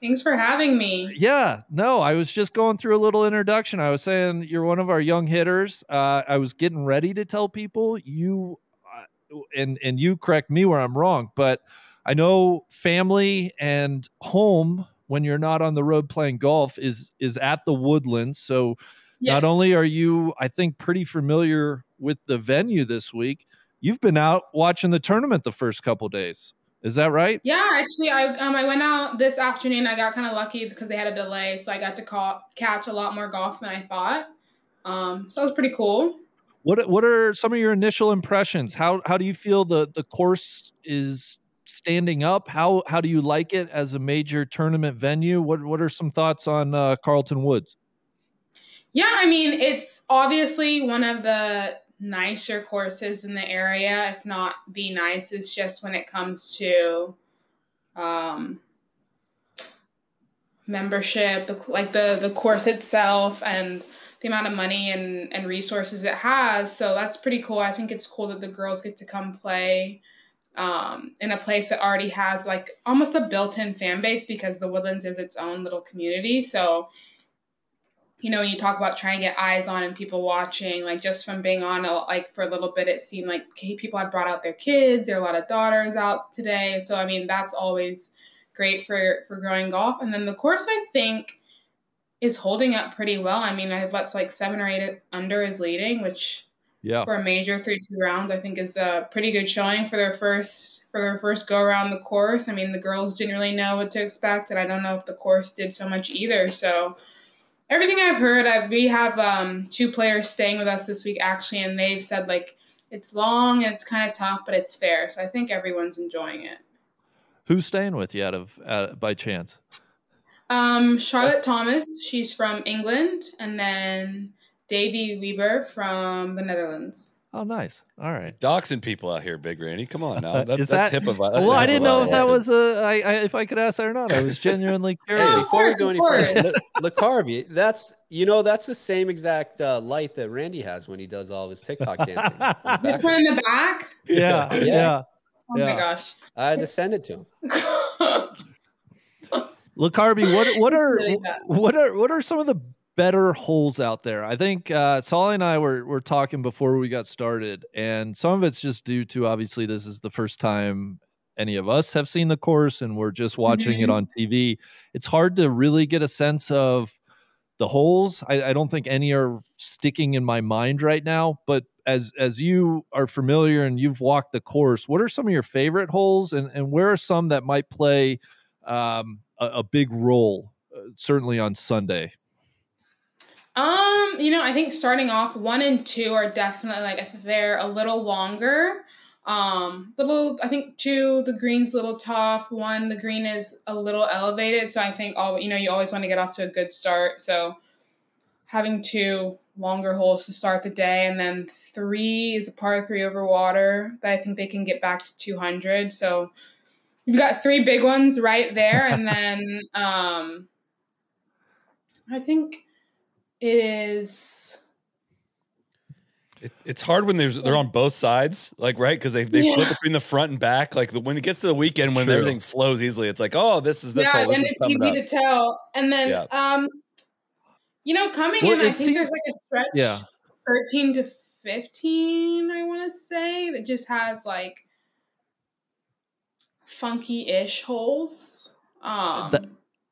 Thanks for having me. Yeah, no, I was just going through a little introduction. I was saying you're one of our young hitters. Uh, I was getting ready to tell people you, uh, and and you correct me where I'm wrong, but I know family and home when you're not on the road playing golf is is at the Woodlands. So not only are you, I think, pretty familiar with the venue this week, you've been out watching the tournament the first couple days. Is that right? Yeah, actually, I um I went out this afternoon. I got kind of lucky because they had a delay, so I got to call, catch a lot more golf than I thought. Um, so it was pretty cool. What what are some of your initial impressions? How how do you feel the the course is standing up? How how do you like it as a major tournament venue? What what are some thoughts on uh, Carlton Woods? Yeah, I mean, it's obviously one of the nicer courses in the area, if not the nicest, just when it comes to um, membership, the like the the course itself, and the amount of money and and resources it has. So that's pretty cool. I think it's cool that the girls get to come play um, in a place that already has like almost a built-in fan base because the Woodlands is its own little community. So you know, when you talk about trying to get eyes on and people watching, like just from being on, a- like for a little bit, it seemed like okay, people had brought out their kids. There are a lot of daughters out today, so I mean that's always great for for growing golf. And then the course, I think, is holding up pretty well. I mean, I have let's like seven or eight under is leading, which Yeah. for a major through two rounds, I think is a pretty good showing for their first for their first go around the course. I mean, the girls didn't really know what to expect, and I don't know if the course did so much either. So everything I've heard, I, we have um, two players staying with us this week actually, and they've said like it's long and it's kind of tough, but it's fair. So I think everyone's enjoying it. Who's staying with you out of uh, by chance? Um, Charlotte Thomas, she's from England, and then Dewi Weber from the Netherlands. Oh, nice. All right. Doxing people out here, Big Randy. Come on now. That, Is that's that- HIPAA. vi- That's well, I didn't know if that was a. I, I, if I could ask that or not. I was genuinely curious. of before we course, go of any further, Le, Lakareber, that's you know that's the same exact uh, light that Randy has when he does all of his TikTok dancing. This one in the back. yeah, Yeah. yeah. Oh Yeah. my gosh. I had to send it to him. Lakareber, what what are what are what are some of the better holes out there? I think uh, Solly and I were were talking before we got started, and some of it's just due to obviously this is the first time any of us have seen the course, and we're just watching it Mhm. on TV. It's hard to really get a sense of the holes. I, I don't think any are sticking in my mind right now, but as as you are familiar and you've walked the course, what are some of your favorite holes, and and where are some that might play um, a, a big role, uh, certainly on Sunday. Um, you know, I think starting off one and two are definitely like if they're a little longer. Um, little I think two, the green's a little tough. One, the green is a little elevated. So I think all you know, you always want to get off to a good start. So having two longer holes to start the day and then three is a par three over water that I think they can get back to two hundred. So you've got three big ones right there, and then um I think it is It, it's hard when there's they're on both sides, like right, because they they Yeah. flip between the front and back. Like the, when it gets to the weekend, when True. everything flows easily, it's like, oh, this is this yeah, hole. then this it's easy up. to tell. And then, Yeah. um, you know, coming Well, in, I think seems- there's like a stretch, Yeah. thirteen to fifteen. I want to say that just has like funky-ish holes. Um, That-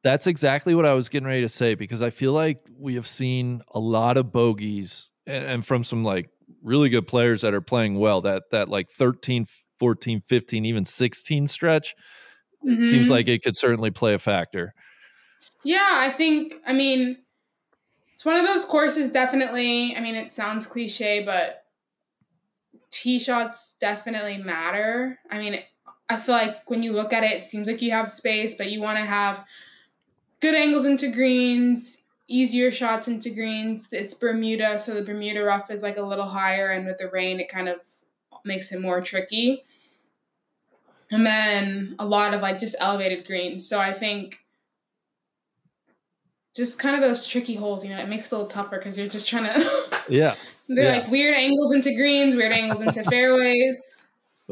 That's exactly what I was getting ready to say because I feel like we have seen a lot of bogeys and, and from some like really good players that are playing well that that like 13 14 15 even 16 stretch it seems mm-hmm. like it could certainly play a factor Yeah, I think, I mean, it's one of those courses definitely. I mean, it sounds cliche, but tee shots definitely matter. I mean, I feel like when you look at it, it seems like you have space, but you want to have good angles into greens, easier shots into greens. It's Bermuda, so the Bermuda rough is like a little higher, and with the rain, it kind of makes it more tricky. And then a lot of like just elevated greens. So I think just kind of those tricky holes, you know, it makes it a little tougher because you're just trying to. yeah they're Yeah. like weird angles into greens, weird angles into fairways.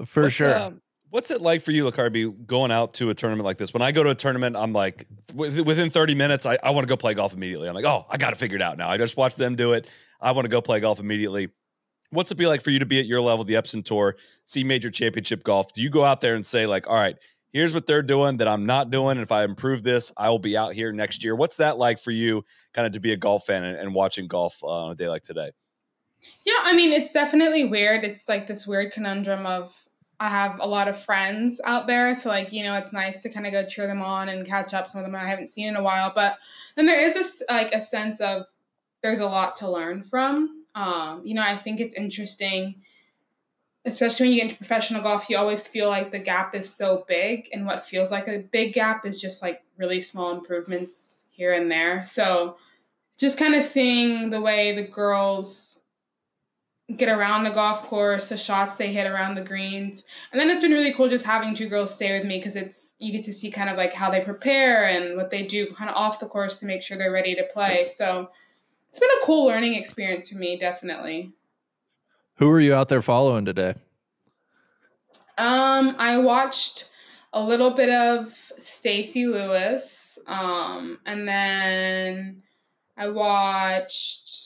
for What, sure um, what's it like for you, Lakareber, going out to a tournament like this? When I go to a tournament, I'm like, within 30 minutes, I, I want to go play golf immediately. I'm like, oh, I got to figure it out now. I just watched them do it. I want to go play golf immediately. What's it be like for you to be at your level, the Epson Tour, see major championship golf? Do you go out there and say, like, all right, here's what they're doing that I'm not doing. And if I improve this, I will be out here next year. What's that like for you, kind of to be a golf fan and, and watching golf uh, on a day like today? Yeah, I mean, it's definitely weird. It's like this weird conundrum of I have a lot of friends out there, so like you know, it's nice to kind of go cheer them on and catch up. Some of them I haven't seen in a while, but then there is this like a sense of there's a lot to learn from. Um, you know, I think it's interesting, especially when you get into professional golf. You always feel like the gap is so big, and what feels like a big gap is just like really small improvements here and there. So, just kind of seeing the way the girls get around the golf course, the shots they hit around the greens. And then it's been really cool just having two girls stay with me because it's you get to see kind of like how they prepare and what they do kind of off the course to make sure they're ready to play. So it's been a cool learning experience for me, definitely. who are you out there following today Um, I watched a little bit of Stacy Lewis, um, and then I watched.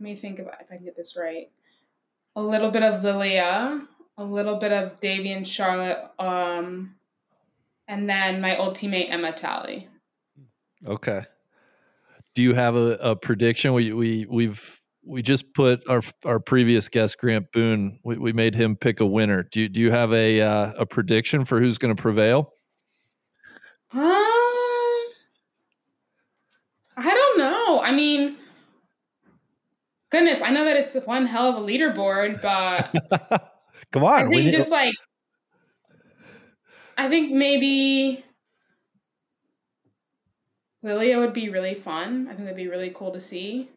Let me think about if I can get this right. A little bit of Lilia, a little bit of Dewi and Charlotte, um, and then my old teammate Emma Talley. Okay. Do you have a, a prediction? We we we've we just put our our previous guest Grant Boone. We, we made him pick a winner. Do you do you have a uh, a prediction for who's going to prevail? Um, I don't know. I mean, goodness, I know that it's one hell of a leaderboard, but. Come I on, we think need, just like I think maybe Lilia would be really fun. I think that'd be really cool to see.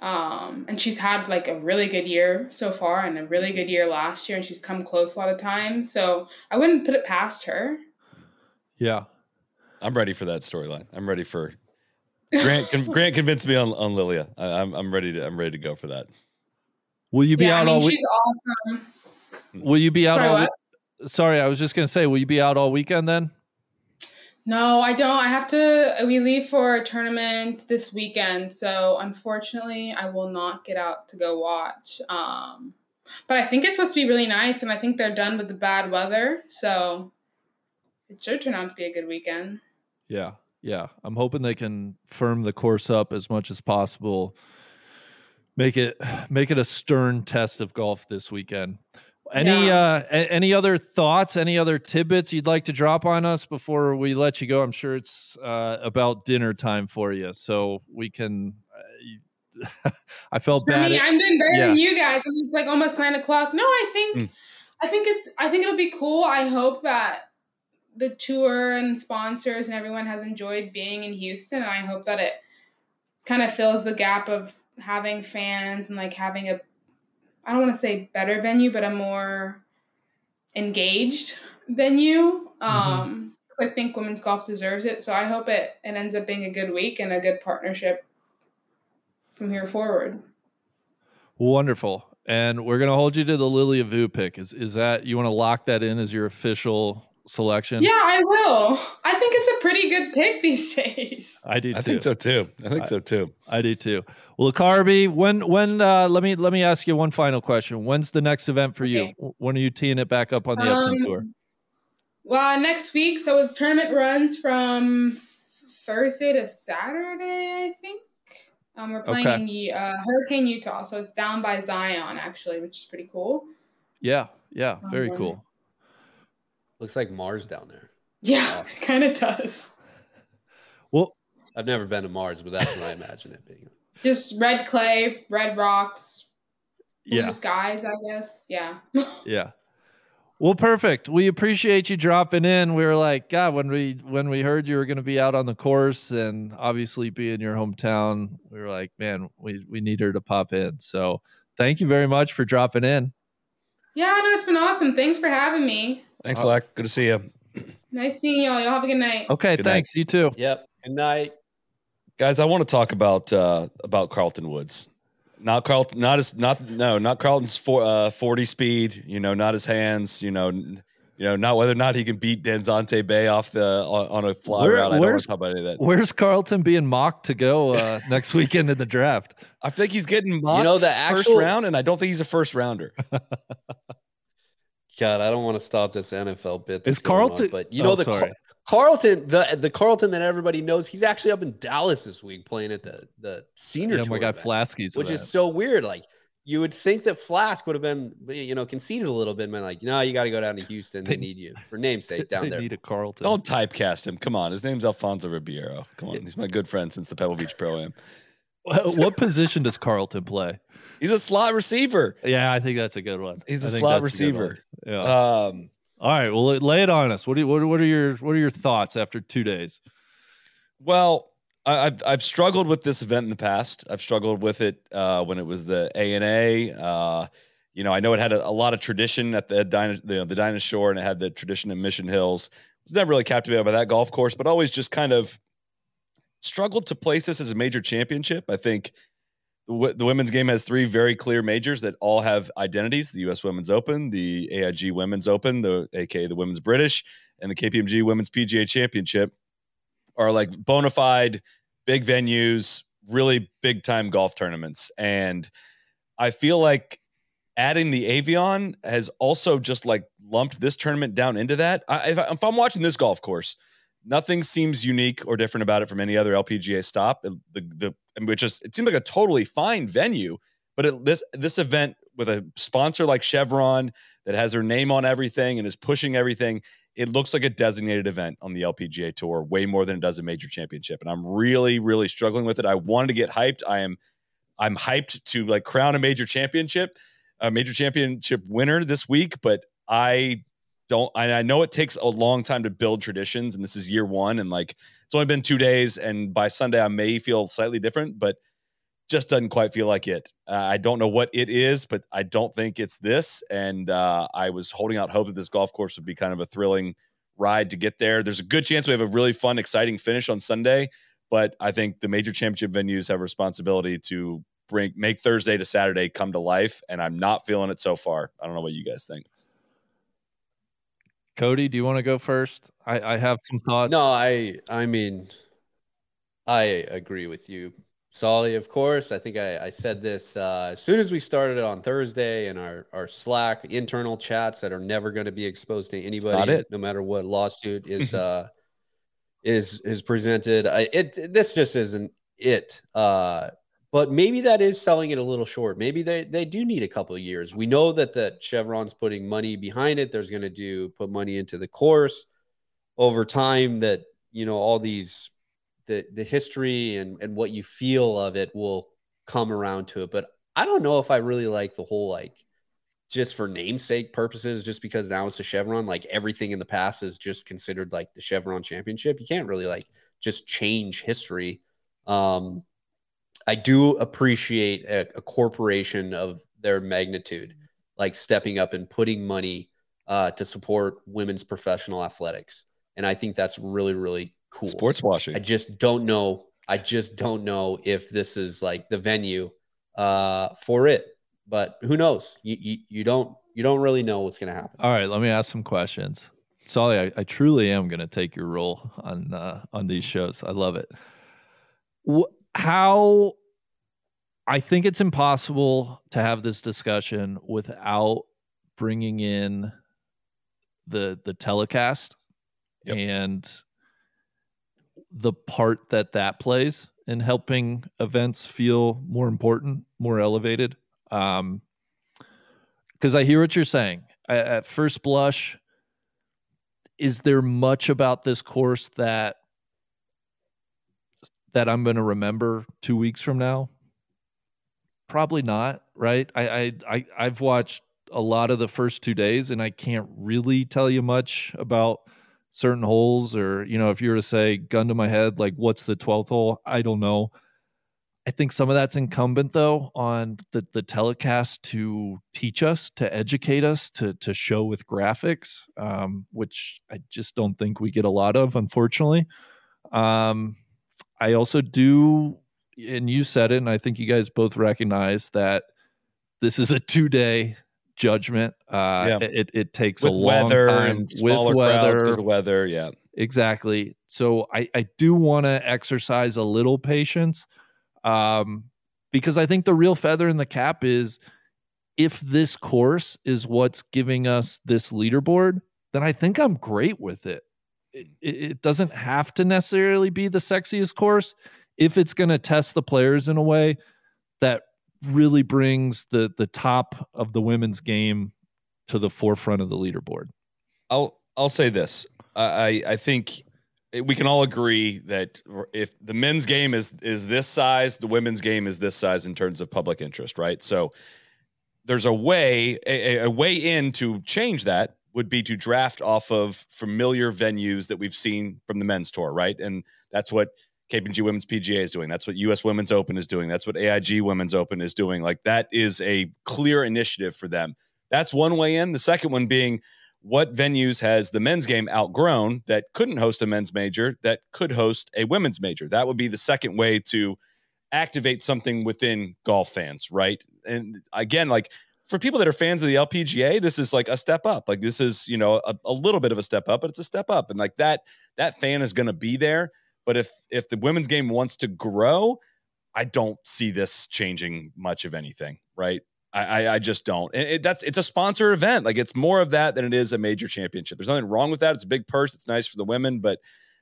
Um, and she's had like a really good year so far and a really good year last year, and she's come close a lot of times. So I wouldn't put it past her. Yeah. I'm ready for that storyline. I'm ready for Grant. con- Grant convinced me on, on Lilia. I, I'm I'm ready to I'm ready to go for that. Will you be yeah, out I mean, all week? she's awesome. Will you be out Sorry, all what? week? Sorry, I was just gonna say, will you be out all weekend then? No, I don't. I have to. We leave for a tournament this weekend, so unfortunately, I will not get out to go watch. Um, but I think it's supposed to be really nice, and I think they're done with the bad weather, so it should turn out to be a good weekend. Yeah, yeah. I'm hoping they can firm the course up as much as possible. Make it make it a stern test of golf this weekend. Any Yeah. uh any other thoughts, any other tidbits you'd like to drop on us before we let you go? I'm sure it's uh, about dinner time for you, so we can. Uh, I felt For bad. me, at- I'm doing better than you guys. It's like almost nine o'clock. No, I think, Mm. I think it's, I think it'll be cool. I hope that the tour and sponsors and everyone has enjoyed being in Houston, and I hope that it kind of fills the gap of having fans and like having a, I don't want to say better venue, but a more engaged venue. Um, I think women's golf deserves it, so I hope it it ends up being a good week and a good partnership from here forward. Wonderful. And we're gonna hold you to the Lilia Vu pick. Is is that you want to lock that in as your official selection? Yeah, I will. I think it's a pretty good pick these days. I do. I too. think so too. I think so too. I do too. Well, Carby, when when uh, let me let me ask you one final question. When's the next event for you? Okay. W- When are you teeing it back up on the Epson Um, tour? Well, next week, so the tournament runs from Thursday to Saturday, I think. Um, we're playing Okay. in uh, Hurricane, Utah, so it's down by Zion actually, which is pretty cool. Yeah, yeah, very um, cool. Looks like Mars down there. Yeah, Awesome. it kind of does. Well, I've never been to Mars, but that's what I imagine it being. Just red clay, red rocks, blue yeah, skies, I guess. Yeah. yeah. Well, perfect. We appreciate you dropping in. We were like, God, when we when we heard you were going to be out on the course and obviously be in your hometown, we were like, man, we we need her to pop in. So, thank you very much for dropping in. yeah, no, it's been awesome. Thanks for having me. Thanks, Lack. Good to see you. Nice seeing y'all. Y'all have a good night. Okay, Good night. thanks. You too. Yep. Good night. guys i want to talk about uh about carlton woods not carlton not his not no not carlton's for, uh 40 speed you know not his hands you know you know not whether or not he can beat denzante bay off the on, on a fly Where- route i don't want where's- to talk about any of that Where's Carlton being mocked to go uh, next weekend in the draft? i think he's getting mocked You know, the first round and i don't think he's a first rounder God, I don't want to stop this NFL bit. that's Is going on, Carlton- but you Oh, know the Car- Carlton, the the Carlton that everybody knows, he's actually up in Dallas this week playing at the the senior Yeah, tour, my guy event, Flasky's which is so weird. Like you would think that Flask would have been, you know, conceded a little bit, and been like, no, you got to go down to Houston. They They- need you for namesake down they there. need a Carlton. don't typecast him come on his name's alfonso ribeiro come on he's my good friend since the pebble beach pro am What what position does Carlton play? He's a slot receiver Yeah, I think that's a good one. He's a I slot that's a receiver. Yeah. um All right. Well, lay it on us. What do you, what, what are your what are your thoughts after two days? Well, I, I've I've struggled with this event in the past. I've struggled with it uh, when it was the A and A. Uh, you know, I know it had a, a lot of tradition at the the, the Shore, and it had the tradition in Mission Hills. Was never really captivated by that golf course, but always just kind of struggled to place this as a major championship. I think the, women's game has three very clear majors that all have identities: the U.S. Women's Open, the AIG Women's Open, the aka the Women's British, and the KPMG Women's PGA Championship are like bona fide big venues, really big time golf tournaments. And I feel like adding the Evian has also just like lumped this tournament down into that. I, if, I, if I'm watching this golf course, nothing seems unique or different about it from any other LPGA stop. The the which is it seems like a totally fine venue, but it, this this event with a sponsor like Chevron that has their name on everything and is pushing everything it looks like a designated event on the LPGA tour way more than it does a major championship. And I'm really, really struggling with it. I wanted to get hyped. I am I'm hyped to like crown a major championship, a major championship winner this week, but I don't I, I know it takes a long time to build traditions, and this is year one, and like it's only been two days, and by Sunday I may feel slightly different, but just doesn't quite feel like it. Uh, I don't know what it is, but I don't think it's this. And uh, I was holding out hope that this golf course would be kind of a thrilling ride to get there. There's a good chance we have a really fun, exciting finish on Sunday, but I think the major championship venues have a responsibility to bring make Thursday to Saturday come to life, and I'm not feeling it so far. I don't know what you guys think. Cody, do you want to go first? I, I have some thoughts. No, I I mean, I agree with you, Solly. Of course, I think I, I said this uh, as soon as we started on Thursday in our our Slack internal chats that are never going to be exposed to anybody, no matter what lawsuit is uh, is is presented. I, it this just isn't it. Uh, but maybe that is selling it a little short. Maybe they, they do need a couple of years. We know that that Chevron's putting money behind it. There's going to do put money into the course over time. That you know all these the the history and and what you feel of it will come around to it. But I don't know if I really like the whole like just for namesake purposes, just because now it's a Chevron. Like everything in the past is just considered like the Chevron Championship. You can't really like just change history. Um, I do appreciate a, a, corporation of their magnitude, like stepping up and putting money uh, to support women's professional athletics, and I think that's really really cool. Sports washing. I just don't know. I just don't know if this is like the venue uh, for it, but who knows? You, you you don't you don't really know what's going to happen. All right, let me ask some questions. Solly, I, I truly am going to take your role on uh, on these shows. I love it. What how I think it's impossible to have this discussion without bringing in the the telecast yep. and the part that that plays in helping events feel more important, more elevated. Um, because I hear what you're saying. at first blush, is there much about this course that that I'm going to remember two weeks from now? Probably not, right? I, I I I've watched a lot of the first two days, and I can't really tell you much about certain holes, or you know, if you were to say gun to my head, like what's the twelfth hole? I don't know. I think some of that's incumbent though on the the telecast to teach us, to educate us, to to show with graphics, um, which I just don't think we get a lot of, unfortunately. Um, I also do, and you said it, and I think you guys both recognize that this is a two day judgment. Uh, yeah. it, it takes with a long weather time and with weather. weather. Yeah, exactly. So I, I do want to exercise a little patience um, because I think the real feather in the cap is if this course is what's giving us this leaderboard, then I think I'm great with it Mm. it, it doesn't have to necessarily be the sexiest course if it's going to test the players in a way that really brings the the top of the women's game to the forefront of the leaderboard. I'll I'll say this. I I think we can all agree that if the men's game is is this size, the women's game is this size in terms of public interest, right? So there's a way a, a way in to change that would be to draft off of familiar venues that we've seen from the men's tour, right? And that's what KPMG Women's PGA is doing. That's what US Women's Open is doing. That's what AIG Women's Open is doing. Like that is a clear initiative for them. That's one way in. The second one being what venues has the men's game outgrown that couldn't host a men's major that could host a women's major? That would be the second way to activate something within golf fans, right? And again, like for people that are fans of the LPGA, this is like a step up. Like this is, you know, a, a little bit of a step up, but it's a step up. And like that, that fan is going to be there. But if if the women's game wants to grow, I don't see this changing much of anything, right? I, I, I just don't. And it, that's it's a sponsor event. Like it's more of that than it is a major championship. There's nothing wrong with that. It's a big purse. It's nice for the women, but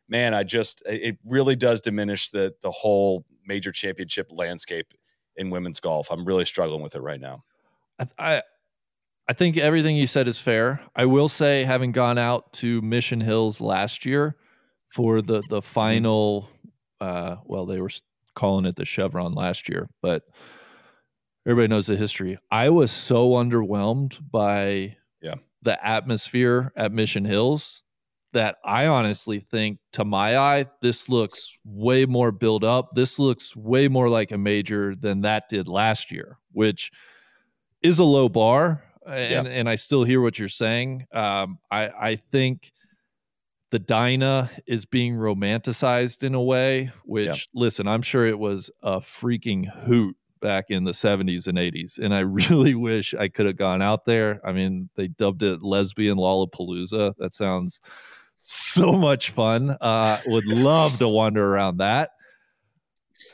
man, I just it really does diminish the the whole major championship landscape in women's golf. I'm really struggling with it right now. I, I think everything you said is fair. I will say, having gone out to Mission Hills last year for the the final, uh, well, they were calling it the Chevron last year, but everybody knows the history. I was so underwhelmed by yeah. the atmosphere at Mission Hills that I honestly think, to my eye, this looks way more built up. This looks way more like a major than that did last year, which is a low bar. And, Yeah. and I still hear what you're saying. Um, I, I think the Dinah is being romanticized in a way, which, listen, I'm sure it was a freaking hoot back in the 70s and 80s. And I really wish I could have gone out there. I mean, they dubbed it lesbian Lollapalooza. That sounds so much fun. Uh, would love to wander around that.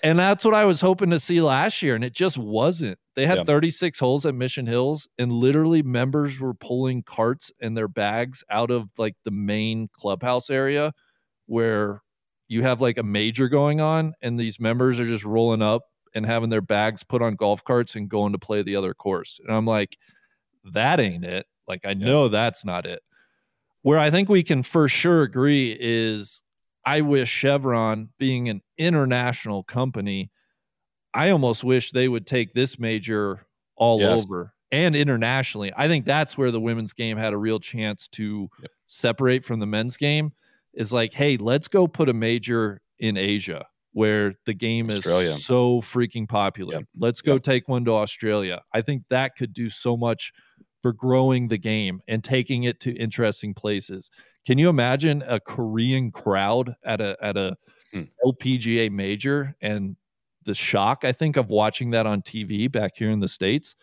And that's what I was hoping to see last year. And it just wasn't. They had Yeah. 36 holes at Mission Hills, and literally members were pulling carts and their bags out of like the main clubhouse area where you have like a major going on, and these members are just rolling up and having their bags put on golf carts and going to play the other course. And I'm like, that ain't it. Like, I know that's not it. Where I think we can for sure agree is I wish Chevron, being an international company, I almost wish they would take this major all Yes. over and internationally. I think that's where the women's game had a real chance to Yep. separate from the men's game. Is like, hey, let's go put a major in Asia where the game Australia. is so freaking popular. Yep. Let's go take one to Australia. I think that could do so much for growing the game and taking it to interesting places. Can you imagine a Korean crowd at a at a Hmm. LPGA major and the shock I think of watching that on TV back here in the states?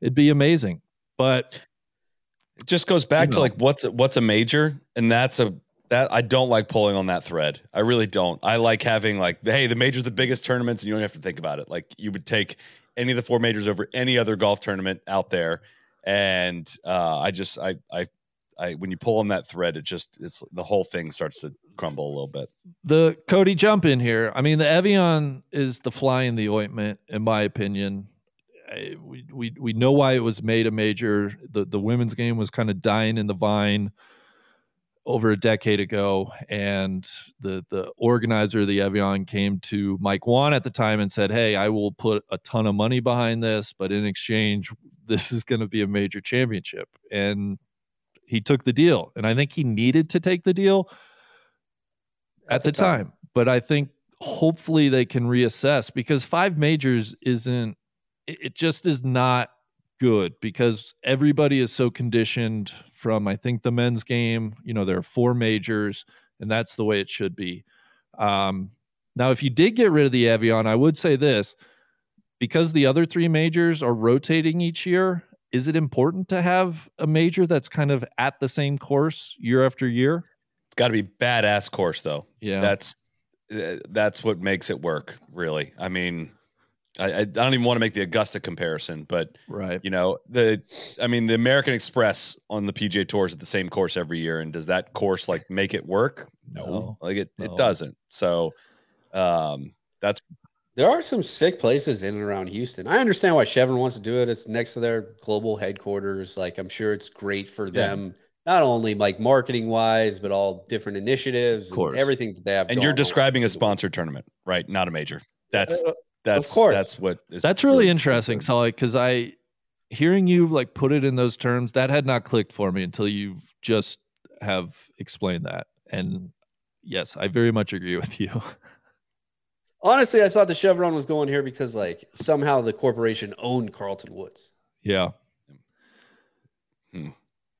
It'd be amazing. But It just goes back You to like what's what's a major, and that's a that I don't like pulling on that thread. I really don't. I like having like, hey, the major's the biggest tournaments, and you don't have to think about it. Like you would take any of the four majors over any other golf tournament out there, and uh, I just I I I when you pull on that thread, it just it's the whole thing starts to crumble a little bit. the Cody jump in here. I mean, the Evian is the fly in the ointment, in my opinion. I- We we we know why it was made a major. The the women's game was kind of dying in the vine over a decade ago, and the the organizer of the Evian came to Mike Whan at the time and said, "Hey, I will put a ton of money behind this, but in exchange, this is going to be a major championship." And he took the deal, and I think he needed to take the deal at, the, time. But I think hopefully they can reassess because five majors isn't, it, it just is not good because everybody is so conditioned from, I think, the men's game. You know, there are four majors, and that's the way it should be. Um, now, if you did get rid of the Evian, I would say this because the other three majors are rotating each year. Is it important to have a major that's kind of at the same course year after year? It's got to be badass course though. Yeah. That's uh, that's what makes it work. Really, I mean, I, I don't even want to make the Augusta comparison, but right. you know the i mean the american express on the PGA Tour's at the same course every year and does that course like make it work no, No, like it, no. it doesn't so um that's There are some sick places in and around Houston. I understand why Chevron wants to do it. It's next to their global headquarters. Like I'm sure it's great for Yeah. them, not only like marketing wise, but all different initiatives, Of course. and everything that they have. and going you're describing a sponsored tournament right not a major that's Uh, that's course. that's what is That's really really interesting, important. Solly, because I hearing you like put it in those terms, that had not clicked for me until you've just have explained that. And yes, I very much agree with you. Honestly, I thought the Chevron was going here because like somehow the corporation owned Carlton Woods. yeah. Hmm.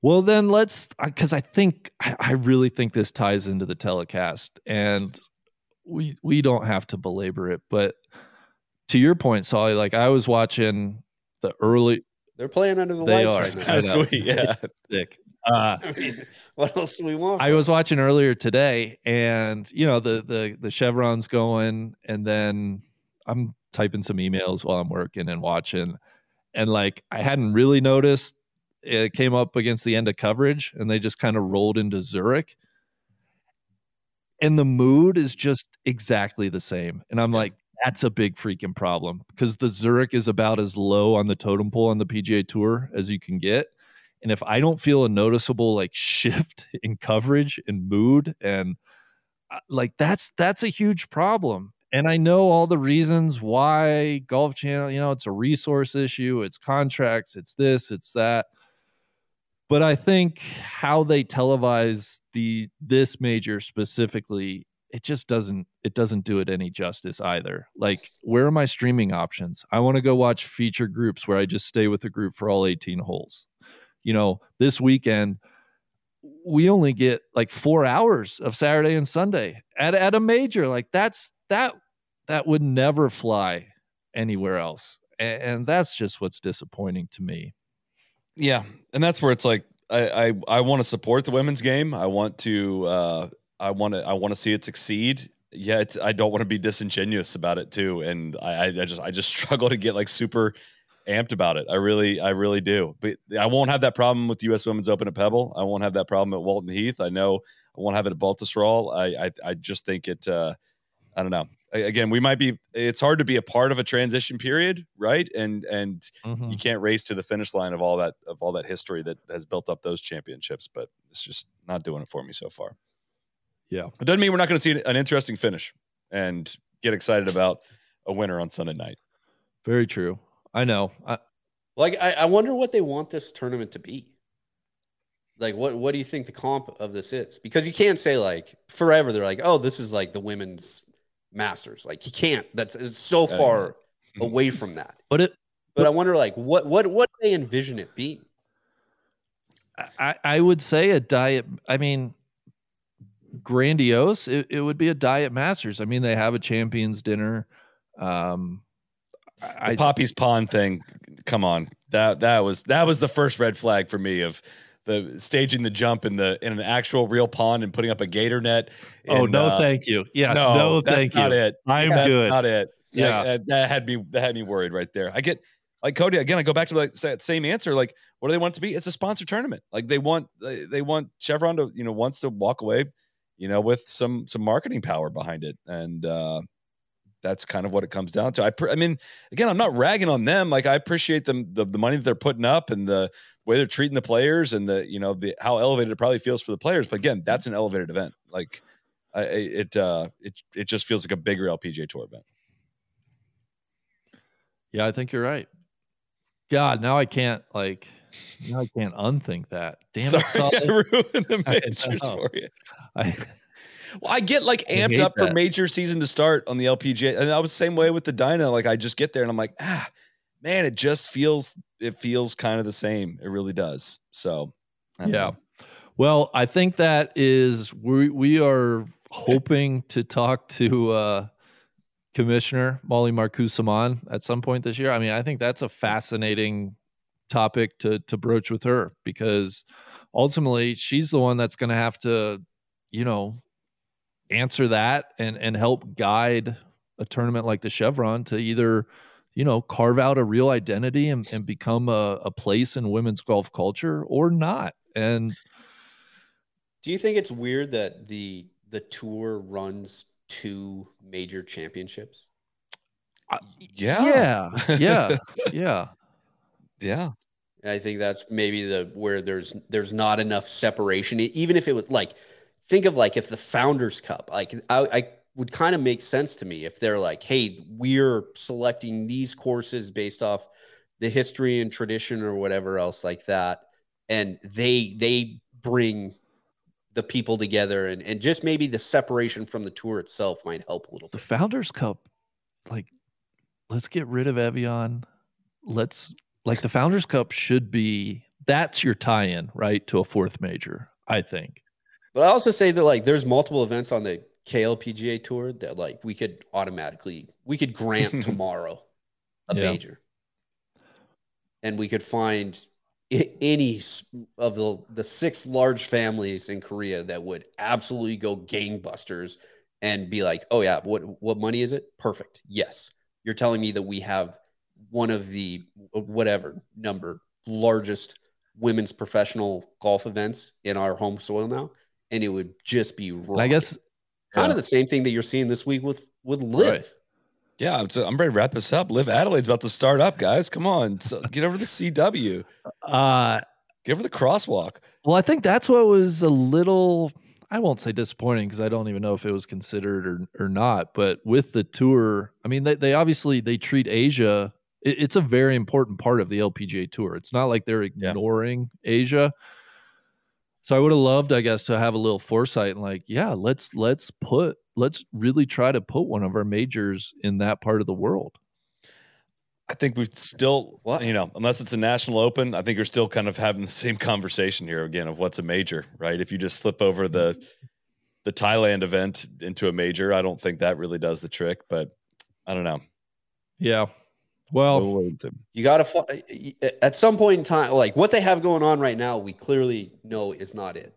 Well, then let's because I think I I really think this ties into the telecast, and we we don't have to belabor it, but to your point, Solly, like I was watching the early They're playing under the They lights are. right now. kind of sweet yeah sick. Uh, I mean, what else do we want? I was watching earlier today, and you know the the the chevrons going, and then I'm typing some emails while I'm working and watching, and like I hadn't really noticed it came up against the end of coverage, and they just kind of rolled into Zurich, and the mood is just exactly the same, and I'm like. That's a big freaking problem because the Zurich is about as low on the totem pole on the PGA Tour as you can get. And if I don't feel a noticeable like shift in coverage and mood and uh, like that's that's a huge problem. And I know all the reasons why Golf Channel, you know, it's a resource issue, it's contracts, it's this, it's that. but I think how they televise the this major specifically, it just doesn't it doesn't do it any justice either. Like, where are my streaming options? I want to go watch feature groups where I just stay with the group for all 18 holes. You know, this weekend we only get like four hours of Saturday and Sunday at, at a major. Like that's that that would never fly anywhere else. And, and that's just what's disappointing to me. Yeah, and that's where it's like I I, I want to support the women's game. I want to uh, I want to I want to see it succeed. Yet I don't want to be disingenuous about it too. And I I just I just struggle to get like super amped about it. I really I really do. But I won't have that problem with the U.S. Women's Open at Pebble. I won't have that problem at Walton Heath. I know I won't have it at Baltusrol. I I, I just think it. Uh, I don't know again we might be it's hard to be a part of a transition period right and and mm-hmm. you can't race to the finish line of all that of all that history that has built up those championships but it's just not doing it for me so far yeah it doesn't mean we're not going to see an interesting finish and get excited about a winner on sunday night very true i know I, like I, I wonder what they want this tournament to be like what what do you think the comp of this is because you can't say like forever they're like oh this is like the women's Masters. Like you can't. That's it's so far away from that. But it. But, but I wonder, like, what what what do they envision it being? I I would say a diet. I mean, grandiose. It, it would be a diet Masters. I mean, they have a champions dinner. Um, I, Poppy's Pond thing. Come on, that that was that was the first red flag for me of the staging the jump in the in an actual real pond and putting up a gator net. oh no, uh, thank you. Yeah, no, no thank you. Not it. I'm that's good. Not it. Yeah, that, that, had me that had me worried right there. I get like Cody again. I go back to like that same answer. Like, what do they want it to be? It's a sponsor tournament. Like they want they, they want Chevron to you know wants to walk away, you know, with some some marketing power behind it, and uh that's kind of what it comes down to. I, I mean, again, I'm not ragging on them. Like I appreciate them the, the money that they're putting up and the way they're treating the players and the you know the how elevated it probably feels for the players. But again, that's an elevated event. Like I, it uh it it just feels like a bigger LPGA Tour event. Yeah, I think you're right. God, now I can't like now I can't unthink that. Damn Sorry, it, I ruined the majors for you. I, well, I get like amped up that. for major season to start on the LPGA, and I was the same way with the Dinah. Like I just get there and I'm like, ah, man, it just feels it feels kind of the same. It really does. So, yeah. Know. Well, I think that is we we are hoping to talk to uh, Commissioner Molly Marcoux Samaan at some point this year. I mean, I think that's a fascinating topic to to broach with her because ultimately she's the one that's going to have to, you know, answer that and and help guide a tournament like the Chevron to either you know, carve out a real identity and, and become a, a place in women's golf culture or not. And do you think it's weird that the the tour runs two major championships? Uh, yeah. Yeah. Yeah. yeah. Yeah. I think that's maybe the where there's there's not enough separation. Even if it was like, think of like if the Founders Cup, like I, I would kind of make sense to me if they're like, hey, we're selecting these courses based off the history and tradition or whatever else like that. And they they bring the people together and, and just maybe the separation from the tour itself might help a little bit. The Founders Cup, like, let's get rid of Evian. Let's like the Founders Cup should be that's your tie-in, right, to a fourth major, I think. But I also say that like there's multiple events on the KLPGA tour that like we could automatically we could grant tomorrow a yeah. major, and we could find any of the the six large families in Korea that would absolutely go gangbusters and be like, oh yeah, what what money is it? Perfect. Yes, you're telling me that we have one of the uh, whatever number largest women's professional golf events in our home soil now, and it would just be. wrong. I guess kind yeah. of the same thing that you're seeing this week with with LIV. Right. Yeah, I'm, I'm ready to wrap this up. LIV Adelaide's about to start up, guys. Come on, so get over the CW. Uh, get over the crosswalk. Well, I think that's what was a little. I won't say disappointing because I don't even know if it was considered or or not. But with the tour, I mean, they they obviously they treat Asia. It, it's a very important part of the LPGA tour. It's not like they're ignoring yeah. Asia. So I would have loved, I guess, to have a little foresight and like, yeah, let's let's put let's really try to put one of our majors in that part of the world. I think we still, what? you know, unless it's a national open, I think you're still kind of having the same conversation here again of what's a major, right? If you just flip over the mm-hmm. the Thailand event into a major, I don't think that really does the trick, but I don't know. Yeah. Well, we'll you got to uh, uh, at some point in time, like what they have going on right now, we clearly know is not it.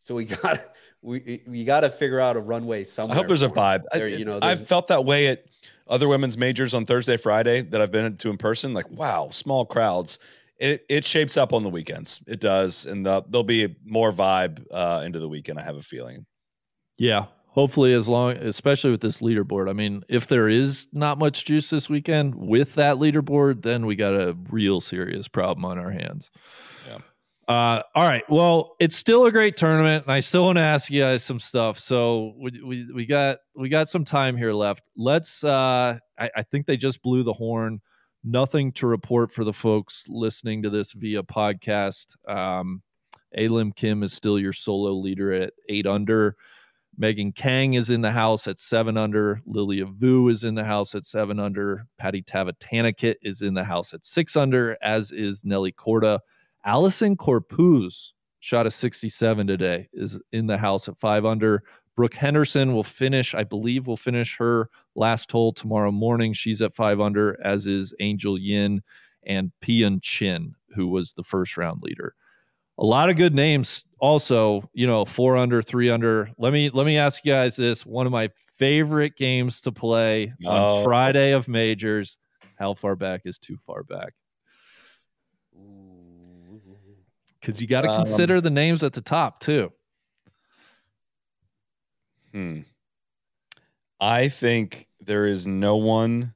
So we got we we got to figure out a runway somewhere. I hope there's a vibe. There, I, you know, I've felt that way at other women's majors on Thursday, Friday that I've been to in person. Like, wow, small crowds. It it shapes up on the weekends. It does, and the, there'll be more vibe uh, into the weekend. I have a feeling. Yeah, hopefully as long especially with this leaderboard i mean if there is not much juice this weekend with that leaderboard then we got a real serious problem on our hands. Yeah. Uh, all right. Well it's still a great tournament and i still want to ask you guys some stuff. So we, we, we got we got some time here left. Let's uh I, I think they just blew the horn. Nothing to report for the folks listening to this via podcast. Um A Lim Kim is still your solo leader at eight under. Megan Khang is in the house at seven under. Lilia Vu is in the house at seven under. Patty Tavatanakit is in the house at six under, as is Nelly Korda. Allison Corpuz shot a 67 today, is in the house at five under. Brooke Henderson will finish, I believe, will finish her last hole tomorrow morning. She's at five under, as is Angel Yin and Pei-Yun Chien, who was the first round leader a lot of good names also you know four under three under. Let me let me ask you guys this. One of my favorite games to play on oh. friday of majors. How far back is too far back? Because you got to um, consider the names at the top too. Hmm. I think there is no one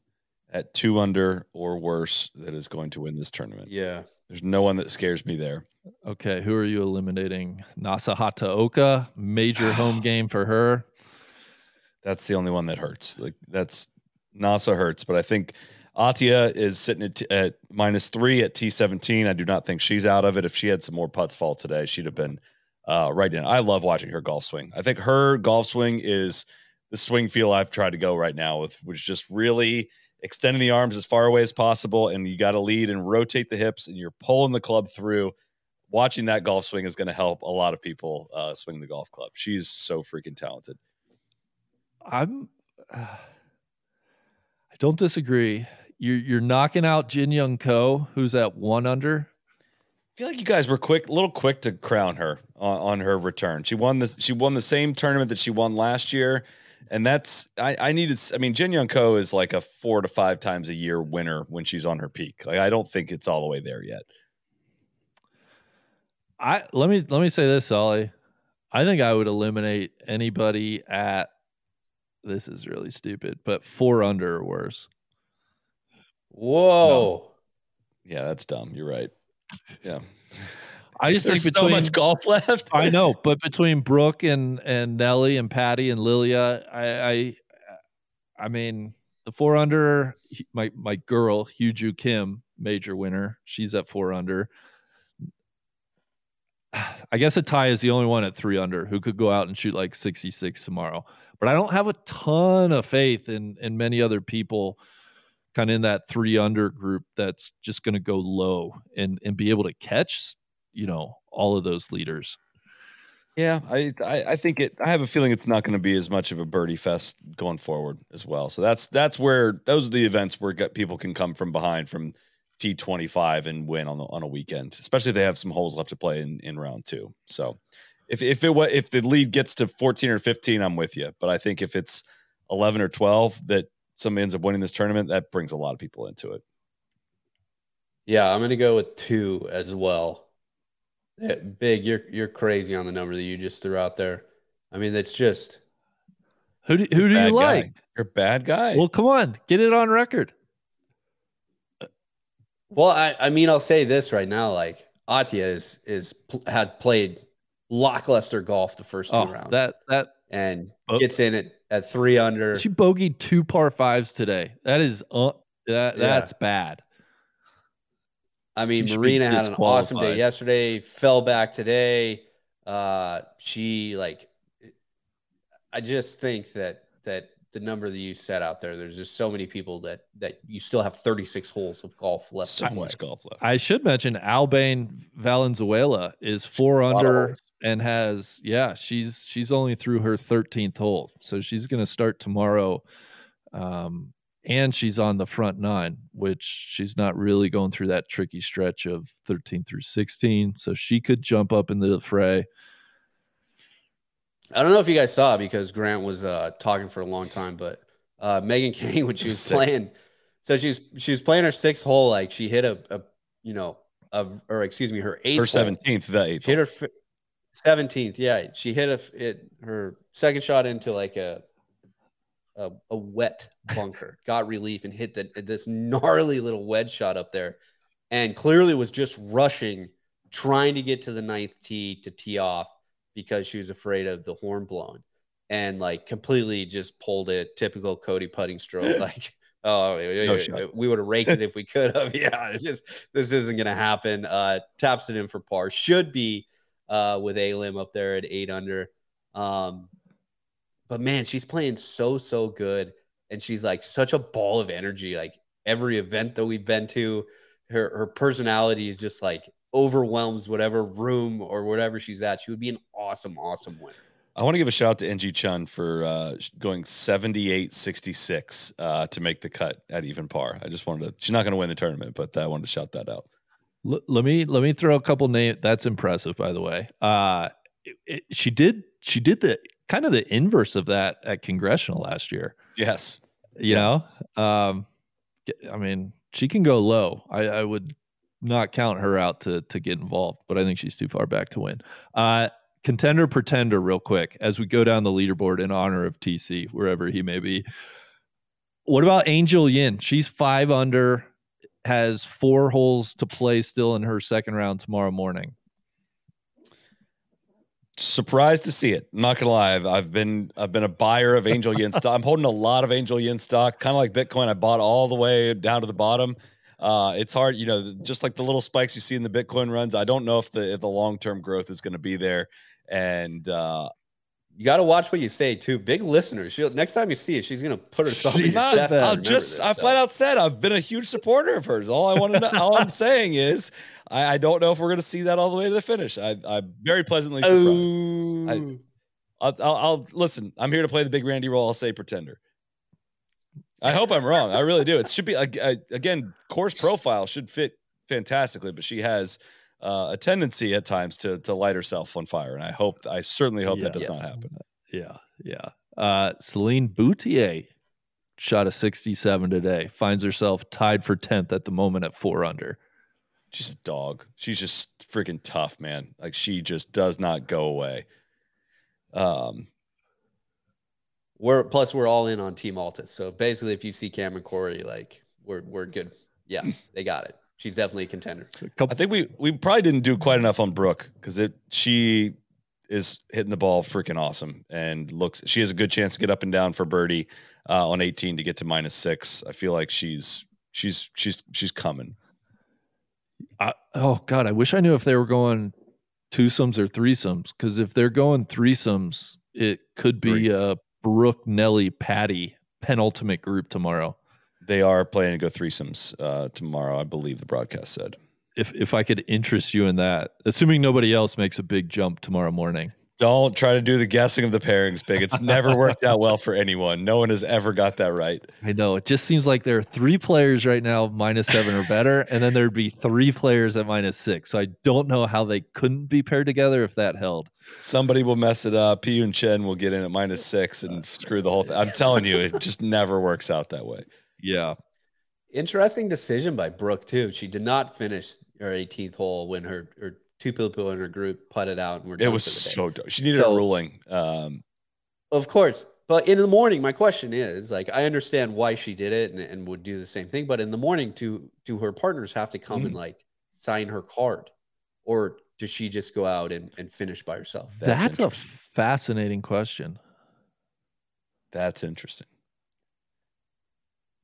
at two under or worse that is going to win this tournament. Yeah there's no one that scares me there Okay, who are you eliminating? Nasa Hataoka, major home game for her. That's the only one that hurts. Like that's Nasa hurts, but I think Atthaya is sitting at, t- at minus three at T seventeen. I do not think she's out of it. If she had some more putts fall today, she'd have been uh, right in. I love watching her golf swing. I think her golf swing is the swing feel I've tried to go right now with, which is just really extending the arms as far away as possible, and you got to lead and rotate the hips, and you're pulling the club through watching that golf swing is going to help a lot of people uh, swing the golf club. She's so freaking talented. I'm. Uh, I don't disagree. You're you're knocking out Jin Young Ko, who's at one under. I feel like you guys were quick, a little quick to crown her on, on her return. She won this. She won the same tournament that she won last year, and that's I, I needed. I mean, Jin Young Ko is like a four to five times a year winner when she's on her peak. Like I don't think it's all the way there yet. I let me let me say this, Ollie. I think I would eliminate anybody at this is really stupid, but four under or worse. Whoa. No. Yeah, that's dumb. You're right. Yeah. I just There's think between so much golf left. I know, but between Brooke and and Nelly and Patty and Lilia, I I, I mean the four under my my girl Hyo Joo Kim major winner. She's at four under. I guess a tie is the only one at three under who could go out and shoot like 66 tomorrow. But I don't have a ton of faith in in many other people kind of in that three under group that's just going to go low and and be able to catch, you know, all of those leaders. Yeah, I, I, I think it. I have a feeling it's not going to be as much of a birdie fest going forward as well. So that's that's where those are the events where people can come from behind from T25 and win on the, on a weekend, especially if they have some holes left to play in, in round two. So if if it if the lead gets to 14 or 15, I'm with you. But I think if it's 11 or 12 that somebody ends up winning this tournament, that brings a lot of people into it. Yeah, I'm going to go with two as well. Yeah, big, you're you're crazy on the number that you just threw out there. I mean, it's just who do, who do you like? Guy. You're a bad guy. Well, come on, get it on record. Well, I, I mean, I'll say this right now: like Atthaya is is had played lackluster golf the first two oh, rounds. That that and oh. gets in it at three under. She bogeyed two par fives today. That is uh, that yeah. that's bad. I mean, Marina had an awesome day yesterday. Fell back today. Uh, she like, I just think that that the number that you set out there, there's just so many people that that you still have 36 holes of golf left. So much golf left. I should mention Albane Valenzuela is four under and has yeah she's she's only through her 13th hole, so she's going to start tomorrow, um, and she's on the front nine, which she's not really going through that tricky stretch of 13 through 16, so she could jump up into the fray. I don't know if you guys saw because Grant was uh, talking for a long time, but uh, Megan Khang when she was Sick. playing, so she was she was playing her sixth hole, like she hit a, a you know a or excuse me her eighth Her hole. seventeenth, the eighth. She hit her seventeenth. Yeah, she hit a f- it her second shot into like a a, a wet bunker. got relief and hit the, this gnarly little wedge shot up there, and clearly was just rushing, trying to get to the ninth tee to tee off because she was afraid of the horn blowing, and like completely just pulled it. Typical Cody putting stroke, like. Oh, No we would have raked it if we could have. Yeah, it's just this isn't going to happen. Uh, taps it in for par. Should be uh, with A Lim up there at eight under. Um, but man, she's playing so so good, and she's like such a ball of energy. Like every event that we've been to, her her personality is just like overwhelms whatever room or whatever she's at. She would be an awesome awesome winner. I want to give a shout out to In Gee Chun for uh, going 78 66 uh, to make the cut at even par. I just wanted to, she's not going to win the tournament, but I wanted to shout that out. L- let me let me throw a couple names. That's impressive, by the way. Uh, it- it- she did she did the kind of the inverse of that at congressional last year. Yes. You know, um, I mean, she can go low. I, I would not count her out to to get involved, but I think she's too far back to win. Uh, contender pretender, real quick, as we go down the leaderboard in honor of TC, wherever he may be. What about Angel Yin? She's five under, has four holes to play still in her second round tomorrow morning. Surprised to see it. I'm not gonna lie. I've, been I've been a buyer of Angel Yin stock. I'm holding a lot of Angel Yin stock, kind of like Bitcoin. I bought all the way down to the bottom. Uh, it's hard, you know, just like the little spikes you see in the Bitcoin runs. I don't know if the if the long term growth is going to be there. And uh, You got to watch what you say too. Big listeners. She'll, next time you see it, she's gonna put herself. She's in not. chest I'll just. this, I so. flat out said I've been a huge supporter of hers. All I want to know. all I'm saying is, I, I don't know if we're to see that all the way to the finish. I, I'm very pleasantly oh. surprised. Oh. I'll, I'll, I'll listen. I'm here to play the big Randy role. I'll say pretender. I hope I'm wrong. I really do. It should be ag- ag- again. Course profile should fit fantastically, but she has uh, a tendency at times to to light herself on fire, and I hope. I certainly hope that Yeah. does not happen. Yeah, yeah. Uh, Celine Boutier shot a 67 today. Finds herself tied for 10th at the moment at four under. She's a dog. She's just freaking tough, man. Like she just does not go away. Um, We're plus we're all in on Team Altus. So basically, if you see Cameron Corey, like we're we're good. Yeah, they got it. She's definitely a contender. I think we we probably didn't do quite enough on Brooke because it she is hitting the ball freaking awesome and looks she has a good chance to get up and down for birdie uh, on 18 to get to minus six. I feel like she's she's she's she's coming. I, oh God, I wish I knew if they were going twosomes or threesomes. Because if they're going threesomes, it could be a Brooke, Nelly, Patty penultimate group tomorrow. They are planning to go threesomes uh, tomorrow, I believe the broadcast said. If if I could interest you in that, assuming nobody else makes a big jump tomorrow morning. Don't try to do the guessing of the pairings, big. It's never worked out well for anyone. No one has ever got that right. I know it just seems like there are three players right now minus seven or better, and then there'd be three players at minus six. So I don't know how they couldn't be paired together if that held. Somebody will mess it up. Pei-Yun Chien will get in at minus six and screw the whole thing. I'm telling you, it just never works out that way. Yeah, Interesting decision by Brooke too. She did not finish her 18th hole when her her two people in her group putted out and were It was for so dope. She needed So- a ruling. Um, Of course. But in the morning, my question is like I understand why she did it and, and would do the same thing, but in the morning, do do her partners have to come Mm-hmm. and like sign her card? Or does she just go out and, and finish by herself? That's that's, a fascinating question. that's interesting.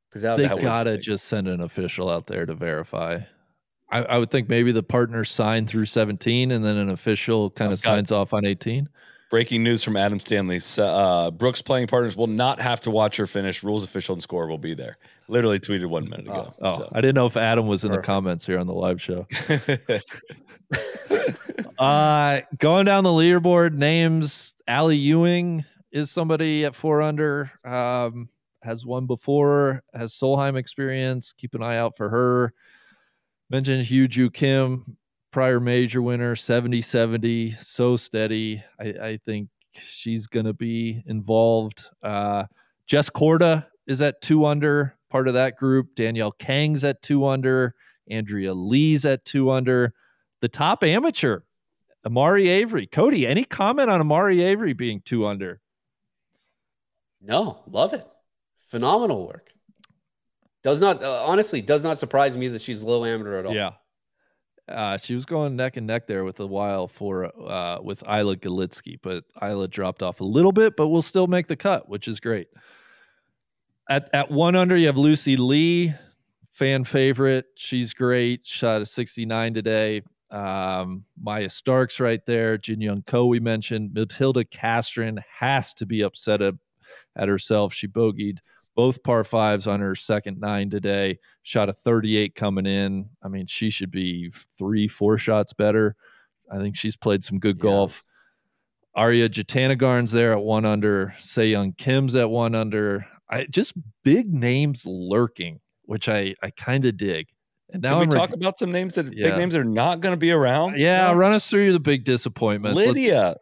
Because They was gotta just send an official out there to verify. I, I would think maybe the partners signed through 17 and then an official kind of signs off on 18. Breaking news from Adam Stanley. Uh, Brooks playing partners will not have to watch her finish. Rules official and score will be there. Literally tweeted one minute ago. Oh, so. I didn't know if Adam was in Perfect. the comments here on the live show. Uh, going down the leaderboard, names Ally Ewing is somebody at four under. Um, has won before, has Solheim experience. Keep an eye out for her. Mentioned Hyo Kim, prior major winner, 70 70, so steady. I, I think she's going to be involved. Uh, Jess Korda is at two under, part of that group. Danielle Kang's at two under. Andrea Lee's at two under. The top amateur, Amari Avery. Cody, any comment on Amari Avery being two under? No, love it. Phenomenal work. Does not uh, honestly does not surprise me that she's low amateur at all. Yeah. Uh, she was going neck and neck there with a while for uh, with Isla Galitsky, but Isla dropped off a little bit, but will still make the cut, which is great. At at one under, you have Lucy Li, fan favorite. She's great. Shot a 69 today. Um, Maja Stark's right there. Jin Young Ko we mentioned. Matilda Castren has to be upset at, at herself. She bogeyed both par fives on her second nine today. Shot a 38 coming in. I mean, she should be three, four shots better. I think she's played some good Yeah. golf. Ariya Jutanugarn's there at one under. Sei Young Kim's at one under. I just big names lurking, which I I kind of dig. And now Can we I'm talk rec- about some names that Yeah. big names are not going to be around? yeah, run us through the big disappointments. Let's- Lydia.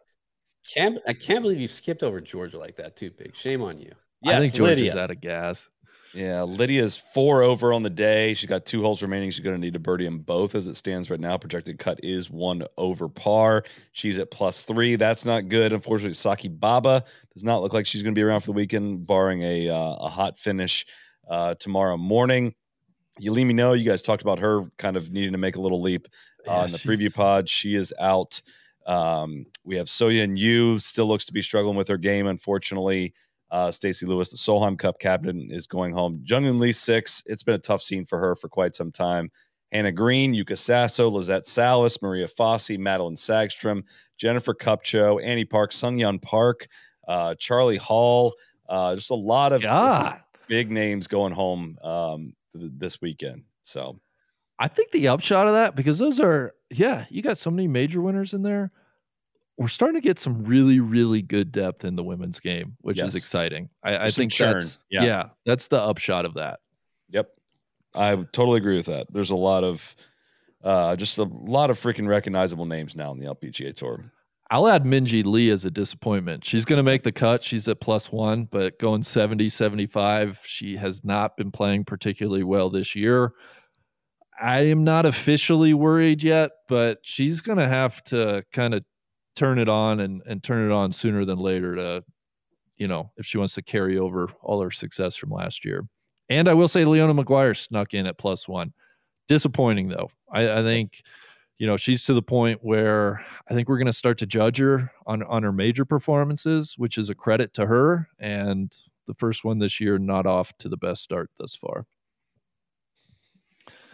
Can't I can't believe you skipped over Georgia like that too, big. Shame on you. I Yes, think Georgia's Lydia. out of gas. Yeah, Lydia's four over on the day. She's got two holes remaining. She's going to need a birdie in both as it stands right now. Projected cut is one over par. She's at plus three. That's not good. Unfortunately, Saki Baba does not look like she's going to be around for the weekend, barring a uh, a hot finish uh, tomorrow morning. You let me know. You guys talked about her kind of needing to make a little leap uh, Yeah, in the preview pod. She is out. Um, we have Soya and Yu still looks to be struggling with her game, unfortunately. Uh, Stacey Lewis, the Solheim Cup captain, is going home. Jeongeun Lee six. It's been a tough scene for her for quite some time. Hannah Green, Yuka Saso, Lizette Salas, Maria Fassi, Madelene Sagström, Jennifer Kupcho, Annie Park, Sung Hyun Park, uh, Charley Hull. Uh, just a lot of God. big names going home um, th- this weekend. So I think the upshot of that, because those are, yeah, you got so many major winners in there. We're starting to get some really, really good depth in the women's game, which Yes. is exciting. I, I think churn, that's, yeah. yeah. that's the upshot of that. Yep. I totally agree with that. There's a lot of uh just a lot of freaking recognizable names now in the LPGA tour. I'll add Minjee Lee as a disappointment. She's going to make the cut. She's at plus one, but going 70, 75, she has not been playing particularly well this year. I am not officially worried yet, but she's going to have to kind of turn it on and, and turn it on sooner than later to, you know, if she wants to carry over all her success from last year. And I will say Leona Maguire snuck in at plus one. Disappointing though. I, I think, you know, she's to the point where I think we're going to start to judge her on on her major performances, which is a credit to her. And the first one this year, not off to the best start thus far.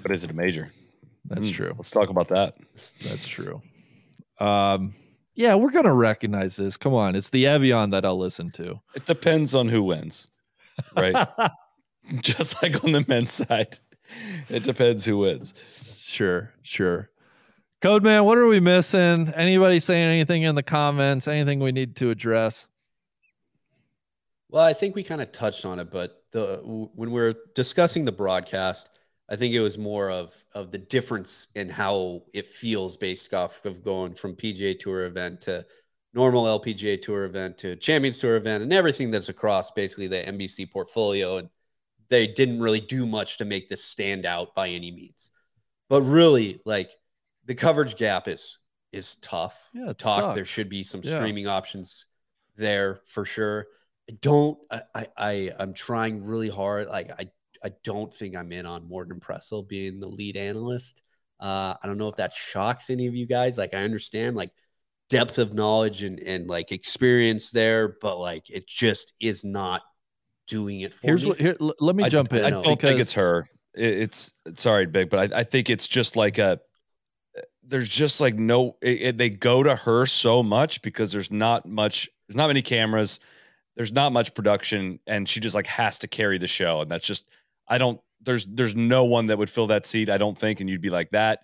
But is it a major? That's Hmm, true. Let's talk about that. That's true. Um, yeah, we're gonna recognize this. Come on, it's the Evian that I'll listen to. It depends on who wins. Right? Just like on the men's side. It depends who wins. Sure, sure. Code man, what are we missing? Anybody saying anything in the comments? Anything we need to address? Well, I think we kind of touched on it, but the when we are discussing the broadcast, I think it was more of of the difference in how it feels based off of going from PGA Tour event to normal LPGA Tour event to Champions Tour event and everything that's across basically the NBC portfolio. And they didn't really do much to make this stand out by any means. But really, like the coverage gap is is tough. Yeah, talk. sucks. There should be some Yeah. streaming options there for sure. I don't. I, I. I. I'm trying really hard. Like I. I don't think I'm in on Morgan Pressel being the lead analyst. Uh, I don't know if that shocks any of you guys. Like I understand like depth of knowledge and and like experience there, but like it just is not doing it for Here's me. what. Here, let me I, jump in. I don't because- think it's her. it's sorry, big, but I, I think it's just like a there's just like no it, it, they go to her so much because there's not much there's not many cameras there's not much production and she just like has to carry the show and that's just i don't there's there's no one that would fill that seat i don't think and you'd be like that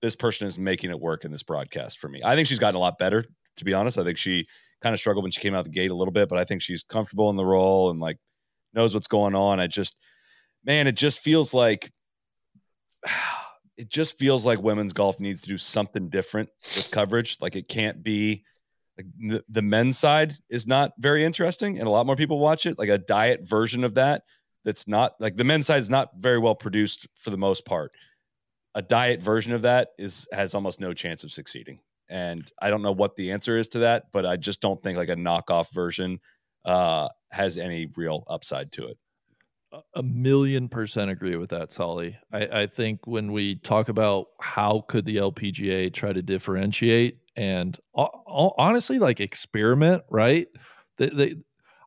this person is making it work in this broadcast for me i think she's gotten a lot better to be honest i think she kind of struggled when she came out the gate a little bit but i think she's comfortable in the role and like knows what's going on i just man it just feels like it just feels like women's golf needs to do something different with coverage. Like it can't be like the men's side is not very interesting and a lot more people watch it. Like a diet version of that that's not like the men's side is not very well produced for the most part. A diet version of that is has almost no chance of succeeding. And I don't know what the answer is to that, but I just don't think like a knockoff version uh, has any real upside to it a million percent agree with that, Solly. I, I, think when we talk about how could the LPGA try to differentiate and uh, honestly, like experiment, right? They, they,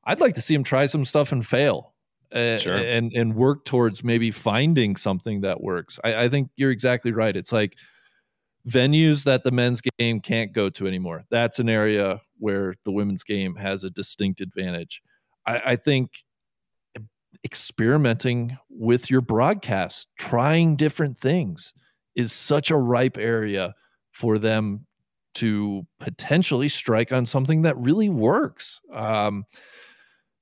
I'd like to see them try some stuff and fail, uh, sure. and and work towards maybe finding something that works. I, I think you're exactly right. It's like venues that the men's game can't go to anymore. That's an area where the women's game has a distinct advantage. I, I think experimenting with your broadcast, trying different things is such a ripe area for them to potentially strike on something that really works. Um,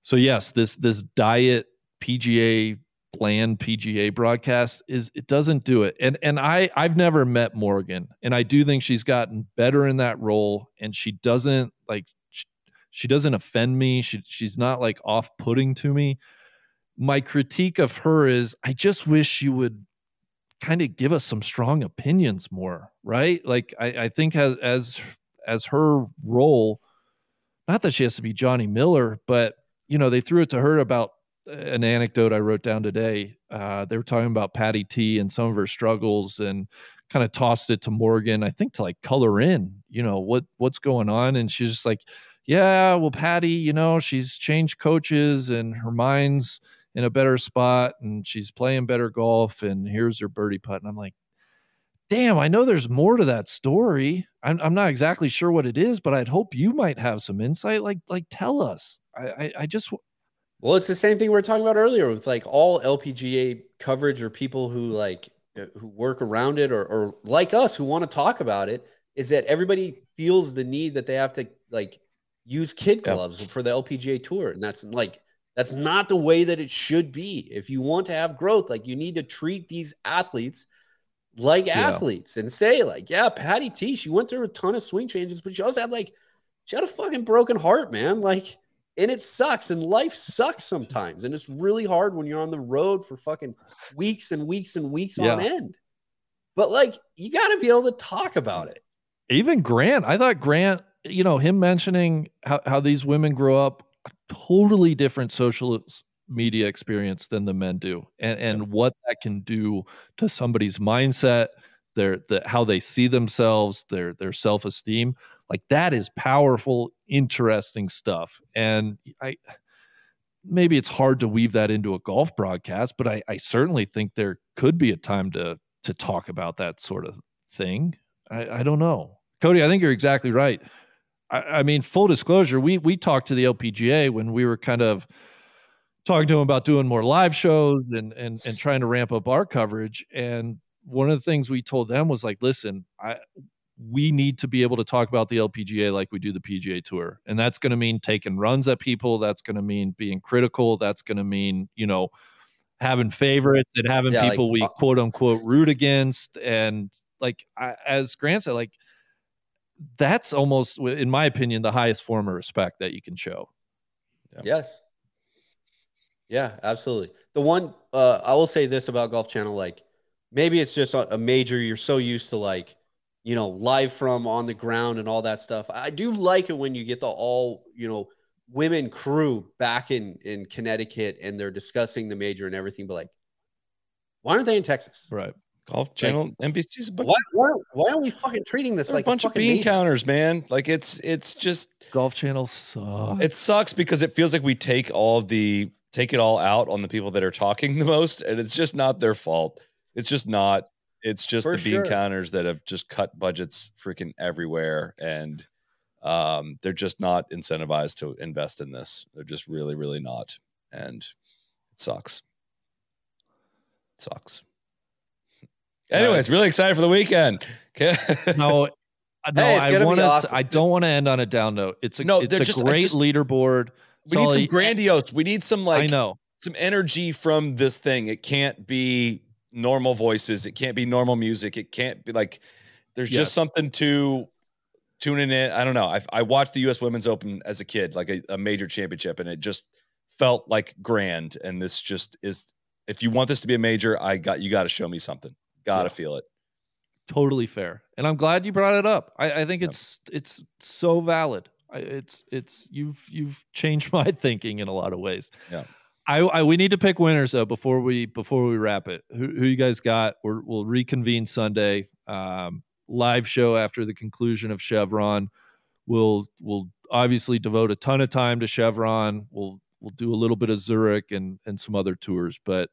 so yes, this this diet PGA bland PGA broadcast is it doesn't do it. And and I I've never met Morgan, and I do think she's gotten better in that role, and she doesn't like she, she doesn't offend me. She she's not like off putting to me my critique of her is I just wish you would kind of give us some strong opinions more, right? Like I, I think as as as her role, not that she has to be Johnny Miller, but you know, they threw it to her about an anecdote I wrote down today. Uh, they were talking about Patty T and some of her struggles and kind of tossed it to Morgan, I think to like color in, you know, what what's going on. And she's just like, Yeah, well, Patty, you know, she's changed coaches and her mind's in a better spot and she's playing better golf and here's her birdie putt and i'm like damn i know there's more to that story i'm, I'm not exactly sure what it is but i'd hope you might have some insight like like tell us i i, I just well it's the same thing we were talking about earlier with like all lpga coverage or people who like who work around it or, or like us who want to talk about it is that everybody feels the need that they have to like use kid gloves for the lpga tour and that's like that's not the way that it should be. If you want to have growth, like you need to treat these athletes like yeah. athletes and say, like, yeah, Patty T, she went through a ton of swing changes, but she also had like, she had a fucking broken heart, man. Like, and it sucks, and life sucks sometimes, and it's really hard when you're on the road for fucking weeks and weeks and weeks yeah. on end. But like, you got to be able to talk about it. Even Grant, I thought Grant, you know, him mentioning how, how these women grow up totally different social media experience than the men do and and what that can do to somebody's mindset their the, how they see themselves their their self-esteem like that is powerful interesting stuff and i maybe it's hard to weave that into a golf broadcast but i i certainly think there could be a time to to talk about that sort of thing i i don't know cody i think you're exactly right I, I mean, full disclosure, we we talked to the LPGA when we were kind of talking to them about doing more live shows and and and trying to ramp up our coverage. And one of the things we told them was like, listen, I we need to be able to talk about the LPGA like we do the PGA Tour, and that's going to mean taking runs at people. That's going to mean being critical. That's going to mean you know having favorites and having yeah, people like, we uh, quote unquote root against. And like I, as Grant said, like that's almost, in my opinion, the highest form of respect that you can show. Yeah. Yes. Yeah, absolutely. The one uh, I will say this about Golf Channel, like maybe it's just a major. You're so used to like, you know, live from on the ground and all that stuff. I do like it when you get the all, you know, women crew back in in Connecticut and they're discussing the major and everything. But like, why aren't they in Texas? Right. Golf Channel, like, NBC's a bunch. Why, why, why are we fucking treating this like a bunch a of bean major? counters, man? Like it's it's just Golf Channel sucks. It sucks because it feels like we take all the take it all out on the people that are talking the most, and it's just not their fault. It's just not. It's just For the bean sure. counters that have just cut budgets freaking everywhere, and um, they're just not incentivized to invest in this. They're just really, really not, and it sucks. It sucks. Anyways, Guys. really excited for the weekend. Okay. No, uh, no, Hey, I want to. awesome. I don't want to end on a down note. It's a No, it's they're a just- great just- leaderboard. we need some grandiose. We need some like I know. some energy from this thing. It can't be normal voices. It can't be normal music. It can't be like there's Yes. just something to tuning in. I don't know. I, I watched the U.S. Women's Open as a kid, like a, a major championship, and it just felt like grand. And this just is. If you want this to be a major, I got you. Got to show me something. Got to feel it. Totally fair, and I'm glad you brought it up. I, I think Yep. it's it's so valid. I, it's it's you've you've changed my thinking in a lot of ways. Yeah. I, I we need to pick winners though before we before we wrap it. Who who you guys got? We're, we'll reconvene Sunday. Um, live show after the conclusion of Chevron. We'll we'll obviously devote a ton of time to Chevron. We'll we'll do a little bit of Zurich and and some other tours. But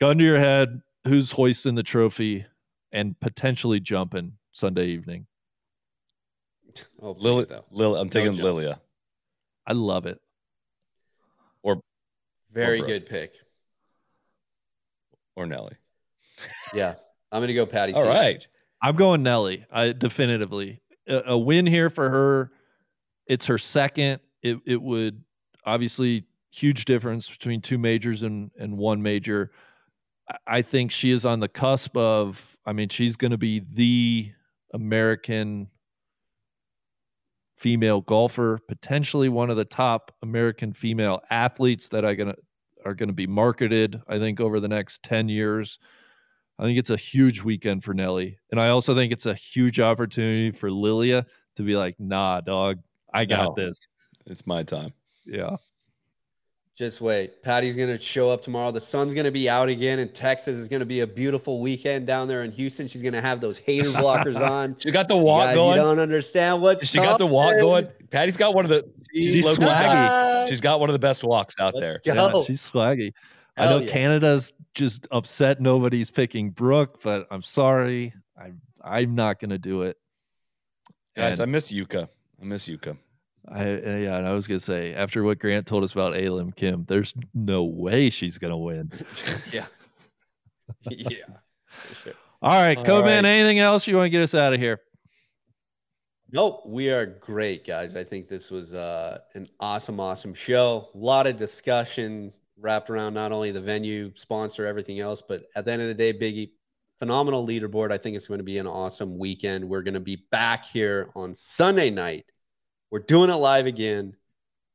gun to your head, who's hoisting the trophy and potentially jumping Sunday evening? Oh, Lily. Lily I'm taking jumps. Lilia. I love it. Very good pick. or Nelly. Yeah, I'm gonna go Patty. All too. right. I'm going Nelly. I definitively a, a win here for her. It's her second. It it would obviously huge difference between two majors and and one major. I- I think she is on the cusp of. I mean, she's going to be the American female golfer, potentially one of the top American female athletes that are going to are going to be marketed. I think over the next ten years. I think it's a huge weekend for Nelly. And I also think it's a huge opportunity for Lilia to be like, nah, dog, I got No. this. It's my time. Yeah. Just wait. Patty's going to show up tomorrow. The sun's going to be out again in Texas. It's going to be a beautiful weekend down there in Houston. She's going to have those hater blockers on. She got the walk guys, going. You don't understand what's She got the walk coming. going. Patty's got one of the. She's, She's low-key swaggy. She's got one of the best walks out Let's there. go. Yeah, she's swaggy. I know yeah. Canada's just upset nobody's picking Brooke, but I'm sorry. I'm I'm not gonna do it. Guys, I miss Yuka. I miss Yuka. I, uh, yeah, and I was gonna say after what Grant told us about A Lim Kim, there's no way she's gonna win. yeah. yeah. sure. All right, All Co-Man, right. anything else you want to get us out of here? Nope, we are great, guys. I think this was uh, an awesome, awesome show. A lot of discussion wrapped around not only the venue, sponsor, everything else, but at the end of the day, Biggie, phenomenal leaderboard. I think it's going to be an awesome weekend. We're going to be back here on Sunday night. We're doing it live again.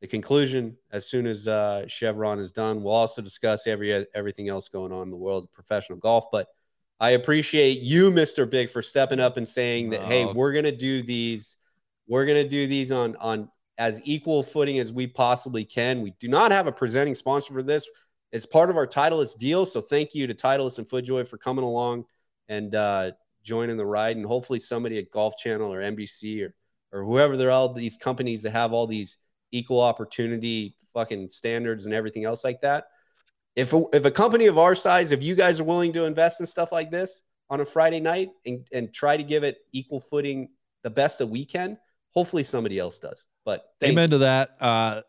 The conclusion, as soon as uh, Chevron is done, we'll also discuss every everything else going on in the world of professional golf. But I appreciate you, Mr. Big, for stepping up and saying that, hey, Oh. we're gonna do these, we're gonna do these on on as equal footing as we possibly can. We do not have a presenting sponsor for this. It's part of our Titleist deal. So thank you to Titleist and FootJoy for coming along and uh, joining the ride. And hopefully somebody at Golf Channel or NBC or or whoever they're all these companies that have all these equal opportunity fucking standards and everything else like that. If a, if a company of our size, if you guys are willing to invest in stuff like this on a Friday night and, and try to give it equal footing, the best that we can, hopefully somebody else does. But thank Amen you. to that. Uh,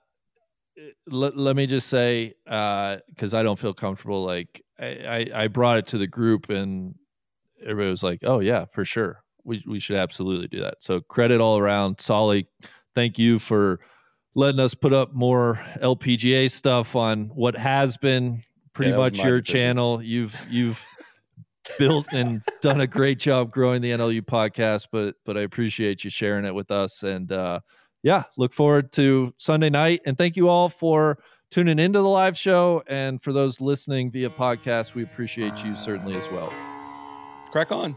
let, let me just say, because I don't feel comfortable. Like I, I, I brought it to the group, and everybody was like, "Oh yeah, for sure, we we should absolutely do that." So credit all around, Solly. Thank you for letting us put up more LPGA stuff on what has been pretty was much your decision. channel. You've you've built and done a great job growing the NLU podcast, but but I appreciate you sharing it with us and. uh yeah, look forward to Sunday night. And thank you all for tuning into the live show. And for those listening via podcast, we appreciate you certainly as well. Crack on.